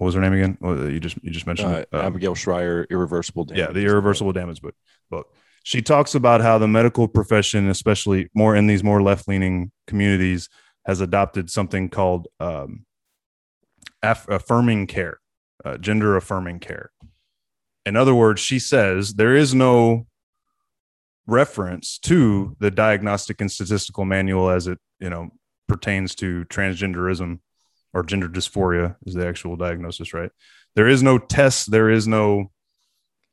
B: what was her name again? You just you just mentioned
A: Uh.
B: Um,
A: Abigail Shrier, irreversible damage.
B: yeah, the irreversible damage book. book. She talks about how the medical profession, especially more in these more left leaning communities, has adopted something called um, aff- affirming care, uh, gender affirming care. In other words, she says there is no reference to the diagnostic and statistical manual as it you know pertains to transgenderism or gender dysphoria is the actual diagnosis right? There is no test there is no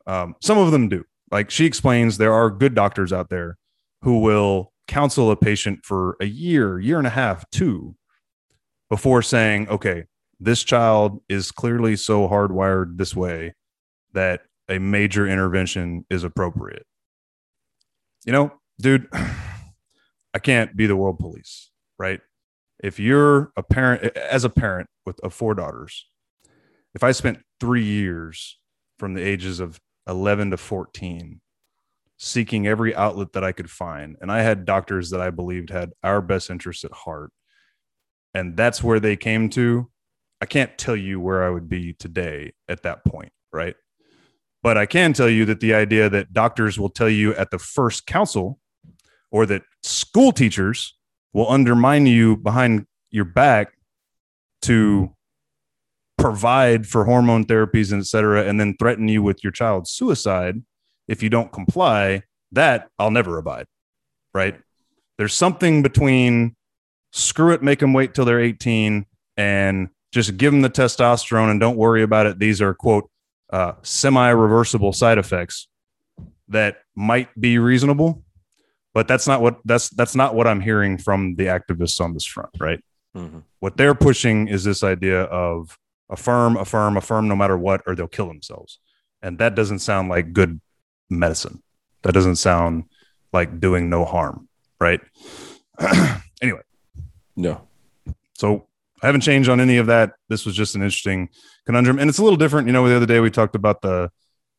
B: um, some of them do. Like she explains there are good doctors out there who will counsel a patient for a year year and a half two before saying okay this child is clearly so hardwired this way that a major intervention is appropriate. You know dude i can't be the world police right if you're a parent as a parent with of four daughters if i spent three years from the ages of 11 to 14 seeking every outlet that i could find and i had doctors that i believed had our best interests at heart and that's where they came to i can't tell you where i would be today at that point right? But i can tell you that the idea that doctors will tell you at the first council or that school teachers will undermine you behind your back to provide for hormone therapies and et cetera, and then threaten you with your child's suicide if you don't comply, that I'll never abide. Right. There's something between screw it, make them wait till they're 18 and just give them the testosterone and don't worry about it. These are, quote, uh, semi reversible side effects that might be reasonable but that's not what that's that's not what i'm hearing from the activists on this front right
A: Mhm.
B: what they're pushing is this idea of affirm affirm affirm no matter what or they'll kill themselves and that doesn't sound like good medicine that doesn't sound like doing no harm right anyway
A: No.
B: so I haven't changed on any of that. This was just an interesting conundrum, and it's a little different. You know, the other day we talked about the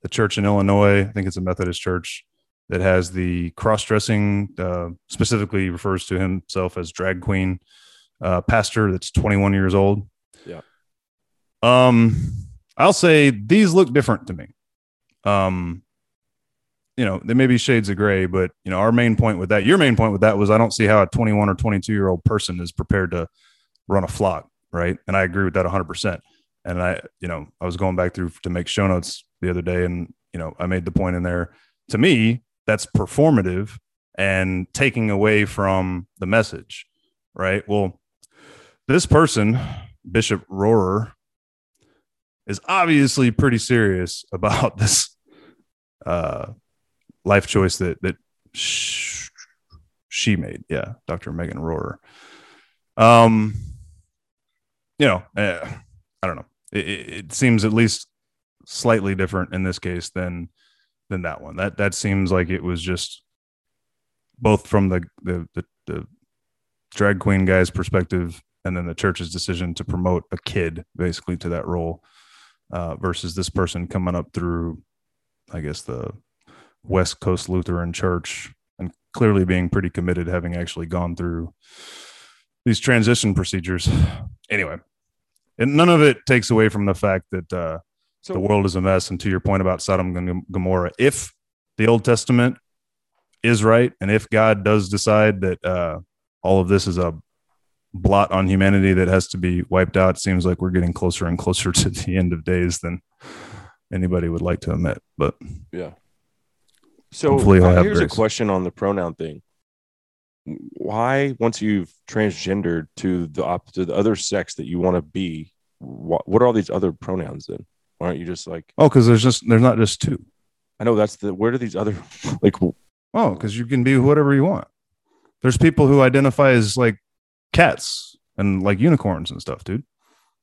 B: the church in Illinois. I think it's a Methodist church that has the cross dressing. Uh, specifically, refers to himself as drag queen uh, pastor. That's 21 years old.
A: Yeah.
B: Um, I'll say these look different to me. Um, you know, they may be shades of gray, but you know, our main point with that, your main point with that was I don't see how a 21 or 22 year old person is prepared to run a flock, right? And I agree with that 100%. And I, you know, I was going back through to make show notes the other day, and you know, I made the point in there. To me, that's performative and taking away from the message, right? Well, this person, Bishop Rohrer, is obviously pretty serious about this uh, life choice that that sh- she made. Yeah, Dr. Megan Rohrer. Um, you know, uh, I don't know. It, it seems at least slightly different in this case than than that one. That that seems like it was just both from the the the, the drag queen guy's perspective and then the church's decision to promote a kid basically to that role uh, versus this person coming up through, I guess the West Coast Lutheran Church and clearly being pretty committed, having actually gone through these transition procedures. Anyway, and none of it takes away from the fact that uh,
A: So
B: the world is a mess. And to your point about Sodom and Gomorrah, if the Old Testament is right, and if God does decide that uh, all of this is a blot on humanity that has to be wiped out, it seems like we're getting closer and closer to the end of days than anybody would like to admit. But
A: Yeah. So
B: Hopefully he'll have
A: here's a question on the pronoun thing. Why, once you've transgendered to the op- to the other sex that you want to be, what, what are all these other pronouns then? Why aren't you just like
B: oh, because there's just there's not just two.
A: I know that's the where do these other like
B: Oh, because you can be whatever you want. There's people who identify as like cats and like unicorns and stuff, dude.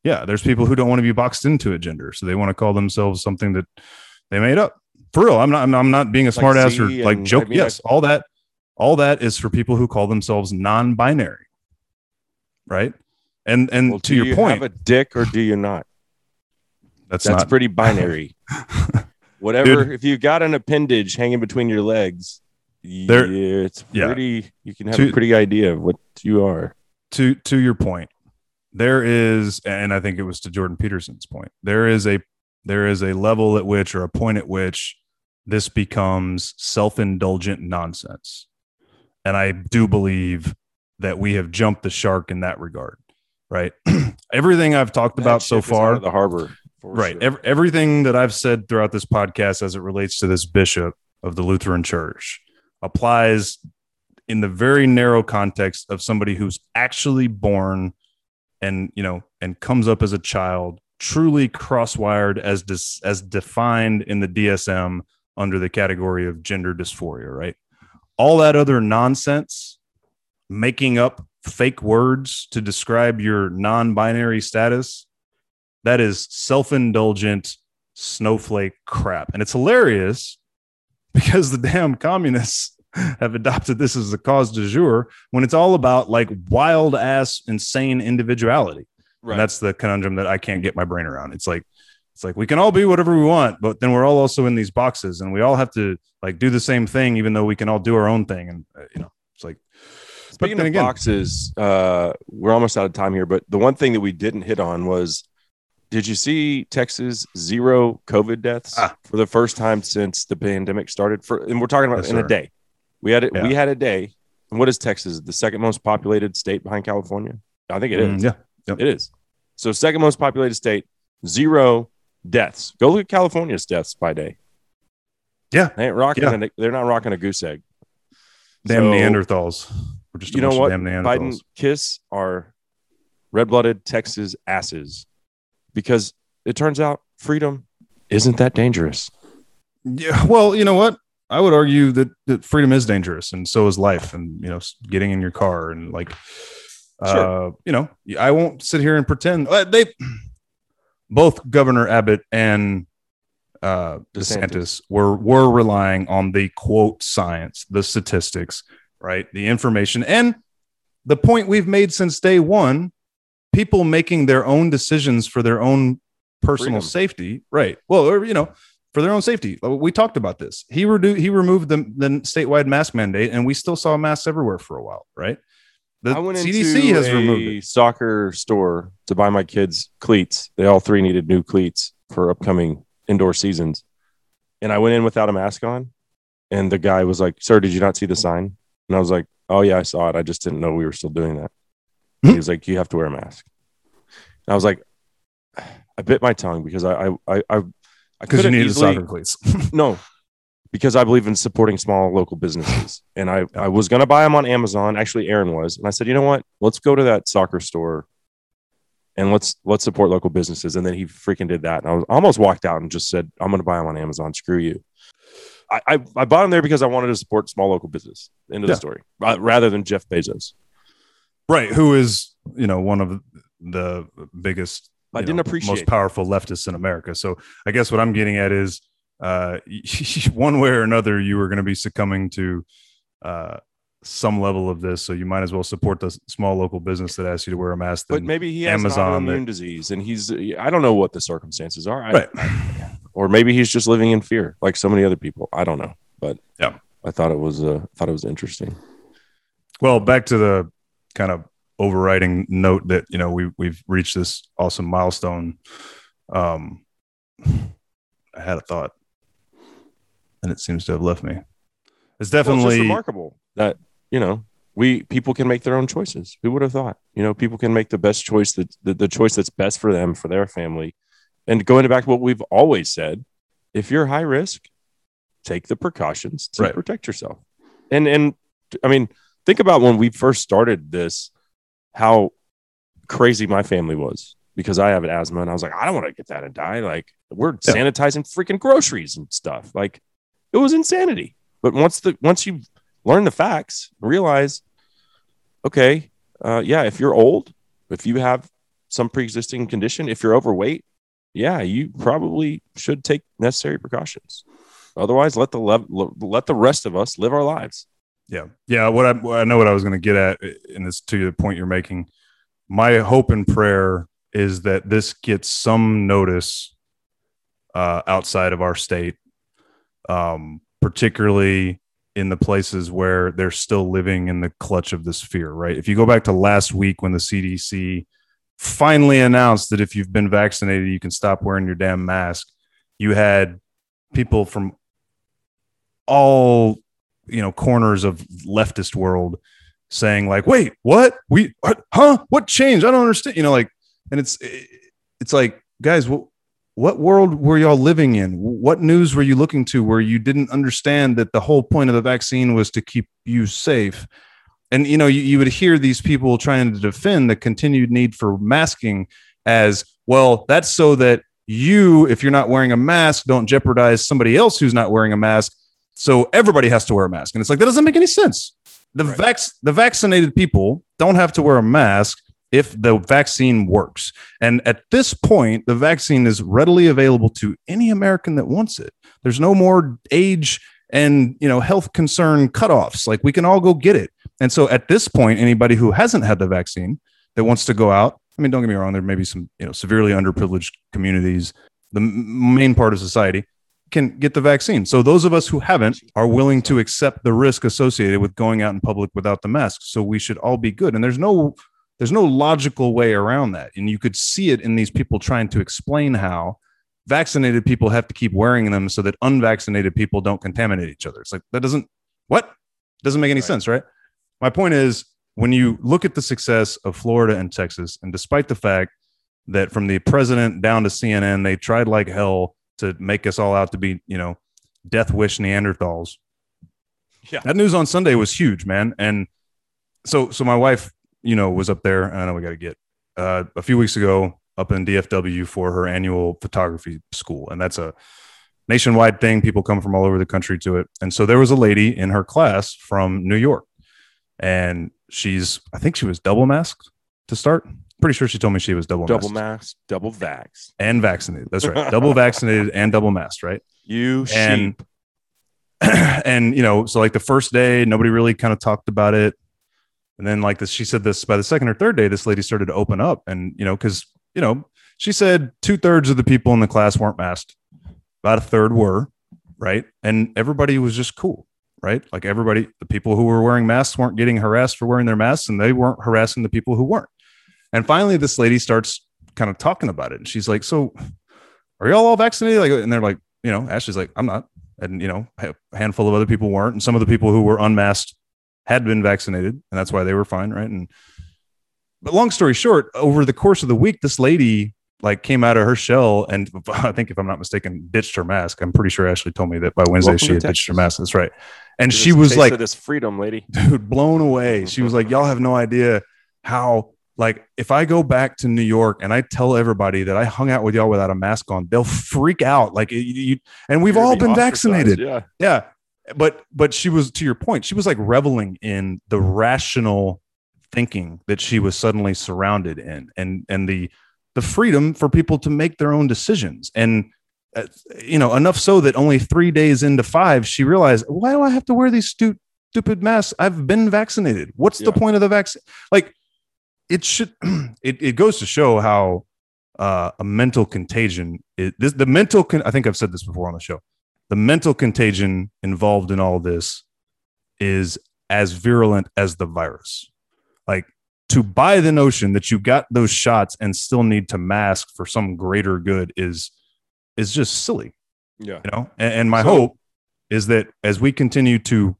B: Yeah, there's people who don't want to be boxed into a gender, so they want to call themselves something that they made up. For real, I'm not. I'm, not being a
A: Like
B: smart ass or like joke.
A: I mean,
B: yes, all that, all that is for people who call themselves non-binary, right? And and
A: well,
B: to
A: do
B: your
A: you
B: point,
A: have a dick or do you not?
B: That's,
A: That's
B: not
A: pretty binary. Whatever.
B: Dude.
A: If you've got an appendage hanging between your legs,
B: There-
A: yeah, it's
B: yeah.
A: pretty. You can have
B: To-
A: a pretty idea of what you are.
B: to to your point there is and i think it was to jordan peterson's point there is a there is a level at which or a point at which this becomes self-indulgent nonsense and i do believe that we have jumped the shark in that regard right everything i've talked about so
A: ship is out
B: far
A: the harbor.
B: Right
A: sure.
B: ev- everything that i've said throughout this podcast as it relates to this bishop of the lutheran church applies in the very narrow context of somebody who's actually born and you know and comes up as a child truly cross-wired as dis- as defined in the DSM under the category of gender dysphoria right all that other nonsense making up fake words to describe your non-binary status that is self-indulgent snowflake crap. And it's hilarious because the damn communists have adopted this as the cause du jour when it's all about like wild ass insane individuality.
A: Right.
B: and that's the conundrum that i can't get my brain around. It's like it's like we can all be whatever we want but then we're all also in these boxes and we all have to like do the same thing even though we can all do our own thing. And uh, you know it's like
A: Speaking of
B: again-
A: boxes, uh, we're almost out of time here, but the one thing that we didn't hit on was did you see Texas zero COVID deaths
B: Ah.
A: for the first time since the pandemic started? For and we're talking about
B: Yes,
A: in a day. We had it.
B: Yeah.
A: We had a day. And what is Texas? The second most populated state behind California? I think it is.
B: mm, yeah
A: It is. So second most populated state, zero deaths. Go look at California's deaths by day.
B: Yeah.
A: They ain't rocking.
B: Yeah.
A: A, they're not rocking a goose egg.
B: damn
A: So-
B: neanderthals we're just
A: you know what?
B: damn neanderthals
A: Biden kiss our red-blooded Texas asses because it turns out freedom isn't that dangerous.
B: Yeah, well, you know what? I would argue that, that freedom is dangerous, and so is life, and you know, getting in your car and like, uh, you know, I won't sit here and pretend uh, they both Governor Abbott and uh,
A: DeSantis.
B: DeSantis were were relying on the quote science, the statistics, right, the information, and the point we've made since day one: people making their own decisions for their own personal
A: Freedom.
B: safety, right? Well, or you know, for their own safety. Uh, We talked about this. He redu- he removed the, the statewide mask mandate, and we still saw masks everywhere for a while, right? The CDC has removed it.
A: soccer store to buy my kids cleats. They all three needed new cleats for upcoming indoor seasons, and I went in without a mask on. And the guy was like, "Sir, did you not see the sign?" And I was like, "Oh yeah, I saw it. I just didn't know we were still doing that."
B: Hmm.
A: he was like, "You have to wear a mask." And I was like, I bit my tongue because I I I
B: because you needed
A: easily-
B: soccer cleats.
A: no, because I believe in supporting small local businesses. And I, I was going to buy them on Amazon. Actually, Aaron was. And I said, you know what? Let's go to that soccer store and let's let's support local businesses. And then he freaking did that. And I was almost walked out and just said, I'm going to buy them on Amazon. Screw you. I, I, I bought them there because I wanted to support small local business. End of
B: Yeah.
A: the story. Rather than Jeff Bezos.
B: Right? Who is you know one of the biggest,
A: I didn't
B: know,
A: appreciate
B: most powerful leftists in America. So I guess what I'm getting at is, uh, one way or another, you are going to be succumbing to uh, some level of this. So you might as well support the small local business that asks you to wear a mask.
A: But maybe he has
B: Amazon
A: Amazon
B: that-
A: autoimmune disease and he's, I don't know what the circumstances are. I,
B: Right.
A: or maybe he's just living in fear like so many other people i don't know but
B: Yeah.
A: i thought it was uh thought it was interesting
B: Well, back to the kind of overriding note that you know we we've reached this awesome milestone. Um, I had a thought, and it seems to have left me. It's
A: Well, it's
B: definitely
A: remarkable that you know we people can make their own choices who would have thought you know people can make the best choice that the, the choice that's best for them for their family and going back to what we've always said if you're high risk take the precautions to
B: Right.
A: protect yourself and and i mean think about when we first started this how crazy my family was because i have an asthma and i was like i don't want to get that and die like we're
B: Yeah.
A: sanitizing freaking groceries and stuff like it was insanity. But once the once you learn the facts realize okay uh, yeah if you're old if you have some pre-existing condition if you're overweight yeah you probably should take necessary precautions. Otherwise let the lev- let the rest of us live our lives
B: Yeah, yeah. What I, what I know what I was going to get at, and this to the point you're making. My hope and prayer is that this gets some notice uh, outside of our state um, particularly in the places where they're still living in the clutch of this fear, right? If you go back to last week when the CDC finally announced that if you've been vaccinated, you can stop wearing your damn mask, you had people from all you know corners of leftist world saying like wait what? We what huh? What changed? I don't understand you know like and it's it's like guys what what world were y'all living in? What news were you looking to where you didn't understand that the whole point of the vaccine was to keep you safe? And you know you, you would hear these people trying to defend the continued need for masking as well that's so that you if you're not wearing a mask don't jeopardize somebody else who's not wearing a mask so everybody has to wear a mask. And it's like that doesn't make any sense. The
A: Right.
B: vax the vaccinated people don't have to wear a mask if the vaccine works. And at this point the vaccine is readily available to any american that wants it. There's no more age and you know health concern cutoffs. Like we can all go get it. And so at this point anybody who hasn't had the vaccine that wants to go out i mean don't get me wrong there may be some you know severely underprivileged communities. The main part of society can get the vaccine. So those of us who haven't are willing to accept the risk associated with going out in public without the mask. So we should all be good. And there's no there's no logical way around that. And you could see it in these people trying to explain how vaccinated people have to keep wearing them so that unvaccinated people don't contaminate each other. It's like that doesn't what? Doesn't make any
A: Right.
B: sense, right? My point is when you look at the success of Florida and Texas, and despite the fact that from the president down to CNN, they tried like hell to make us all out to be, you know, death wish Neanderthals.
A: Yeah.
B: That news on Sunday was huge, man. And so, so my wife, you know, was up there. I know we got to get uh, a few weeks ago up in DFW for her annual photography school, and that's a nationwide thing. People come from all over the country to it. And so there was a lady in her class from New York, and she's, I think she was double masked to start. Pretty sure she told me she was double,
A: Double
B: masked
A: mask, double vax.
B: and vaccinated. That's right, double vaccinated and double masked, right?
A: You
B: And-
A: sheep.
B: and you know, so like the first day, nobody really kind of talked about it. And then like this, she said this by the second or third day, this lady started to open up. And you know, because you know, she said two thirds of the people in the class weren't masked, about a third were, right? And everybody was just cool, right? Like everybody, the people who were wearing masks weren't getting harassed for wearing their masks, and they weren't harassing the people who weren't. And finally, this lady starts kind of talking about it, and she's like, "So, are y'all all vaccinated?" Like, and they're like, you know, Ashley's like, "I'm not." and you know a handful of other people weren't. And some of the people who were unmasked had been vaccinated and that's why they were fine right? And but long story short over the course of the week this lady like came out of her shell and i think if i'm not mistaken ditched her mask. I'm pretty sure ashley told me that by wednesday
A: Welcome
B: she had ditched her mask. That's right. And she was like
A: this freedom, lady.
B: dude blown away. She was like y'all have no idea how like if i go back to new york and i tell everybody that i hung out with y'all without a mask on they'll freak out. Like you, you and we've
A: You're
B: all been vaccinated.
A: Yeah.
B: yeah. But but she was to your point she was like reveling in the rational thinking that she was suddenly surrounded in and and the the freedom for people to make their own decisions. And uh, you know enough so that only three days into five she realized why do i have to wear these stu- stupid masks? I've been vaccinated. What's the point of the vaccine like it should it, it goes to show how uh, a mental contagion is this the mental con- i think i've said this before on the show the mental contagion involved in all this is as virulent as the virus. Like to buy the notion that you got those shots and still need to mask for some greater good is is just silly,
A: Yeah.
B: you know. And, and my
A: So-
B: hope is that as we continue to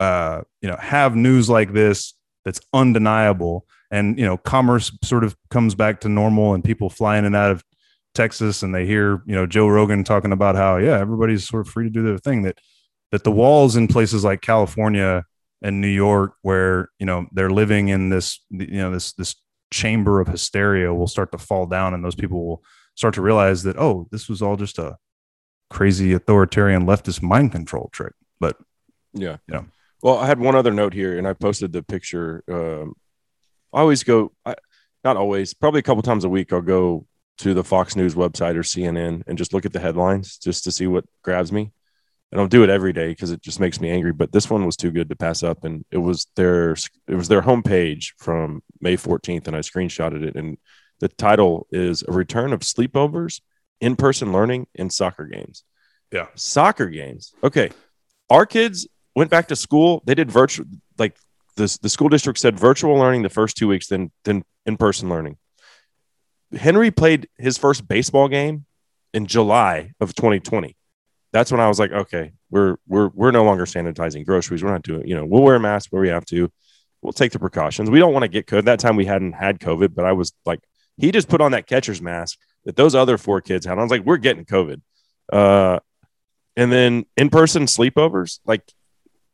B: uh you know have news like this that's undeniable and you know commerce sort of comes back to normal and people fly in and out of Texas and they hear, you know, Joe Rogan talking about how, yeah, everybody's sort of free to do their thing that that the walls in places like California and New York where, you know, they're living in this, you know, this this chamber of hysteria will start to fall down and those people will start to realize that, oh, this was all just a crazy authoritarian leftist mind control trick. But
A: Yeah.
B: Yeah.
A: Well, I had one other note here, and I posted the picture. Um, I always go, I, not always, probably a couple times a week, I'll go to the Fox News website or CNN and just look at the headlines just to see what grabs me. I don't do it every day because it just makes me angry. But this one was too good to pass up, and it was their it was their homepage from May 14th, and I screenshotted it. And the title is "A Return of Sleepovers, In-Person Learning, and Soccer Games."
B: Yeah.
A: Soccer games. Okay. Our kids went back to school. They did virtual, like the, the school district said virtual learning the first two weeks, then, then in person learning. Henry played his first baseball game in July of 2020. That's when I was like, okay, we're we're we're no longer sanitizing groceries. We're not doing, you know, we'll wear masks where we have to. We'll take the precautions. We don't want to get COVID. That time we hadn't had COVID, but I was like, he just put on that catcher's mask that those other four kids had. I was like, we're getting COVID. Uh, and then in person sleepovers, like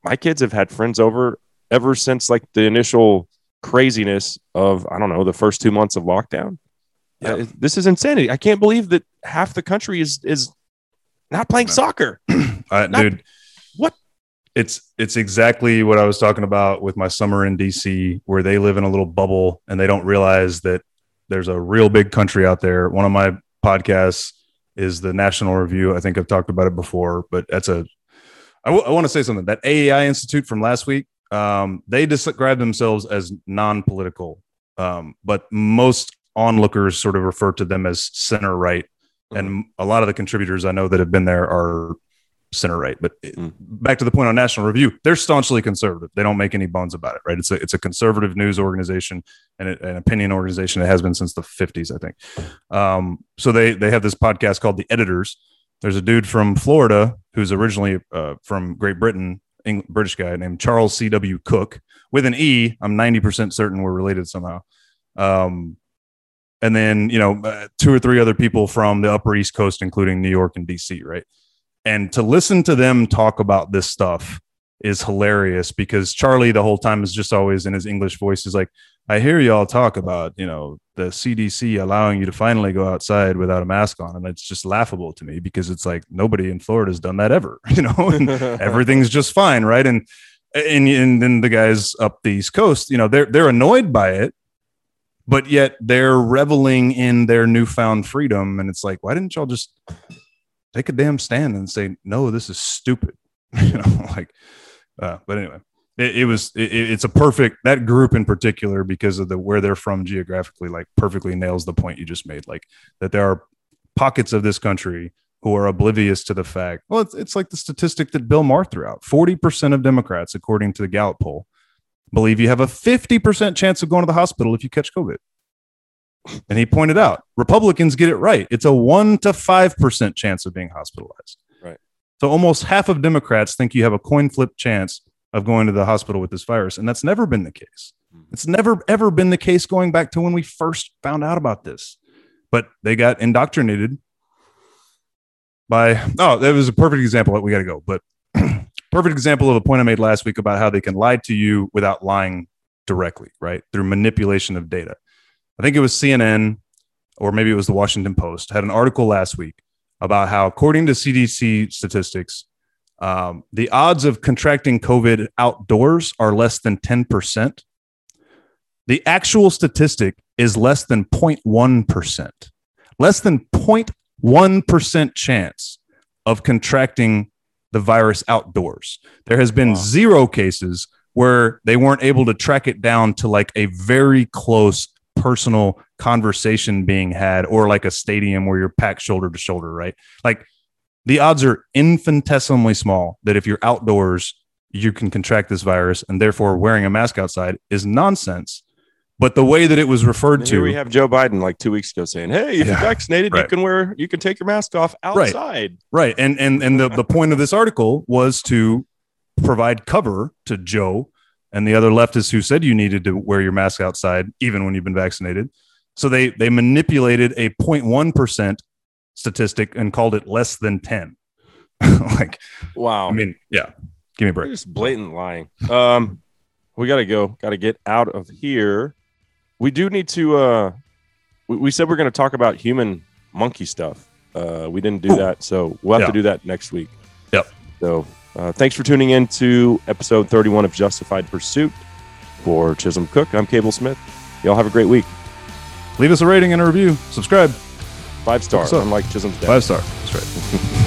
A: my kids have had friends over ever since like the initial craziness of I don't know the first two months of lockdown.
B: Yeah.
A: Uh, this is insanity. I can't believe that half the country is is not playing
B: No.
A: soccer.
B: Uh,
A: Not-
B: dude,
A: what?
B: It's it's exactly what I was talking about with my summer in DC, where they live in a little bubble and they don't realize that there's a real big country out there. One of my podcasts is the National Review. I think I've talked about it before, but that's a. I want to say something. That AEI Institute from last week, um, they describe themselves as non-political, um, but most onlookers sort of refer to them as center right and a lot of the contributors I know that have been there are center right. But it-
A: Mm.
B: back to the point on National Review, they're staunchly conservative. They don't make any bones about it, right? It's a it's a conservative news organization and a- an opinion organization. It has been since the fifties, I think. Um, so they they have this podcast called The Editors. There's a dude from Florida who's originally uh, from Great Britain, Eng- British guy named Charles C. W. Cooke with an E. I'm 90% certain we're related somehow. Um, and then you know uh, two or three other people from the upper east coast including new york and dc right and to listen to them talk about this stuff is hilarious because charlie the whole time is just always in his english voice is like i hear y'all talk about you know the cdc allowing you to finally go outside without a mask on and it's just laughable to me because it's like nobody in florida has done that ever you know and everything's just fine right? And and, and then the guys up the east coast you know they're they're annoyed by it but yet they're reveling in their newfound freedom. And it's like why didn't y'all just take a damn stand and say no this is stupid you know like uh, but anyway it, it was it, it's a perfect that group in particular because of the where they're from geographically like perfectly nails the point you just made like that there are pockets of this country who are oblivious to the fact well it's, it's like the statistic that bill maher threw out 40% of democrats according to the gallup poll believe you have a 50% chance of going to the hospital if you catch COVID. And he pointed out Republicans get it right. It's a 1 to 5% chance of being hospitalized.
A: Right.
B: So almost half of Democrats think you have a coin flip chance of going to the hospital with this virus. And that's never been the case. Mm-hmm. It's never, ever been the case going back to when we first found out about this. But they got indoctrinated by, oh, that was a perfect example. We got to go. But perfect example of a point I made last week about how they can lie to you without lying directly, right? Through manipulation of data. I think it was CNN or maybe it was the Washington Post had an article last week about how, according to CDC statistics, um, the odds of contracting COVID outdoors are less than 10%. The actual statistic is less than 0.1%, less than 0.1% chance of contracting the virus outdoors. There has been
A: Wow.
B: zero cases where they weren't able to track it down to like a very close personal conversation being had or like a stadium where you're packed shoulder to shoulder, right? Like the odds are infinitesimally small that if you're outdoors, you can contract this virus and therefore wearing a mask outside is nonsense. But the way that it was referred to,
A: we have Joe Biden like two weeks ago saying, "Hey, if
B: Yeah,
A: you're vaccinated, you can wear, you can take your mask off outside."
B: Right. And and and the, the point of this article was to provide cover to Joe and the other leftists who said you needed to wear your mask outside even when you've been vaccinated. So they they manipulated a 0.1% statistic and called it less than 10. like,
A: Wow,
B: I mean, yeah. Give me a break.
A: just blatant lying. Um, we got to go. Got to get out of here. We do need to. Uh, we, we said we're going to talk about human monkey stuff. Uh, we didn't do
B: Ooh.
A: that, so we'll have
B: Yeah.
A: to do that next week.
B: Yep.
A: So, uh, thanks for tuning in to episode 31 of Justified Pursuit. For Chisholm Cook, I'm Cable Smith. Y'all have a great week.
B: Leave us a rating and a review. Subscribe.
A: Five star, unlike Chisholm's dad.
B: Five star. That's right.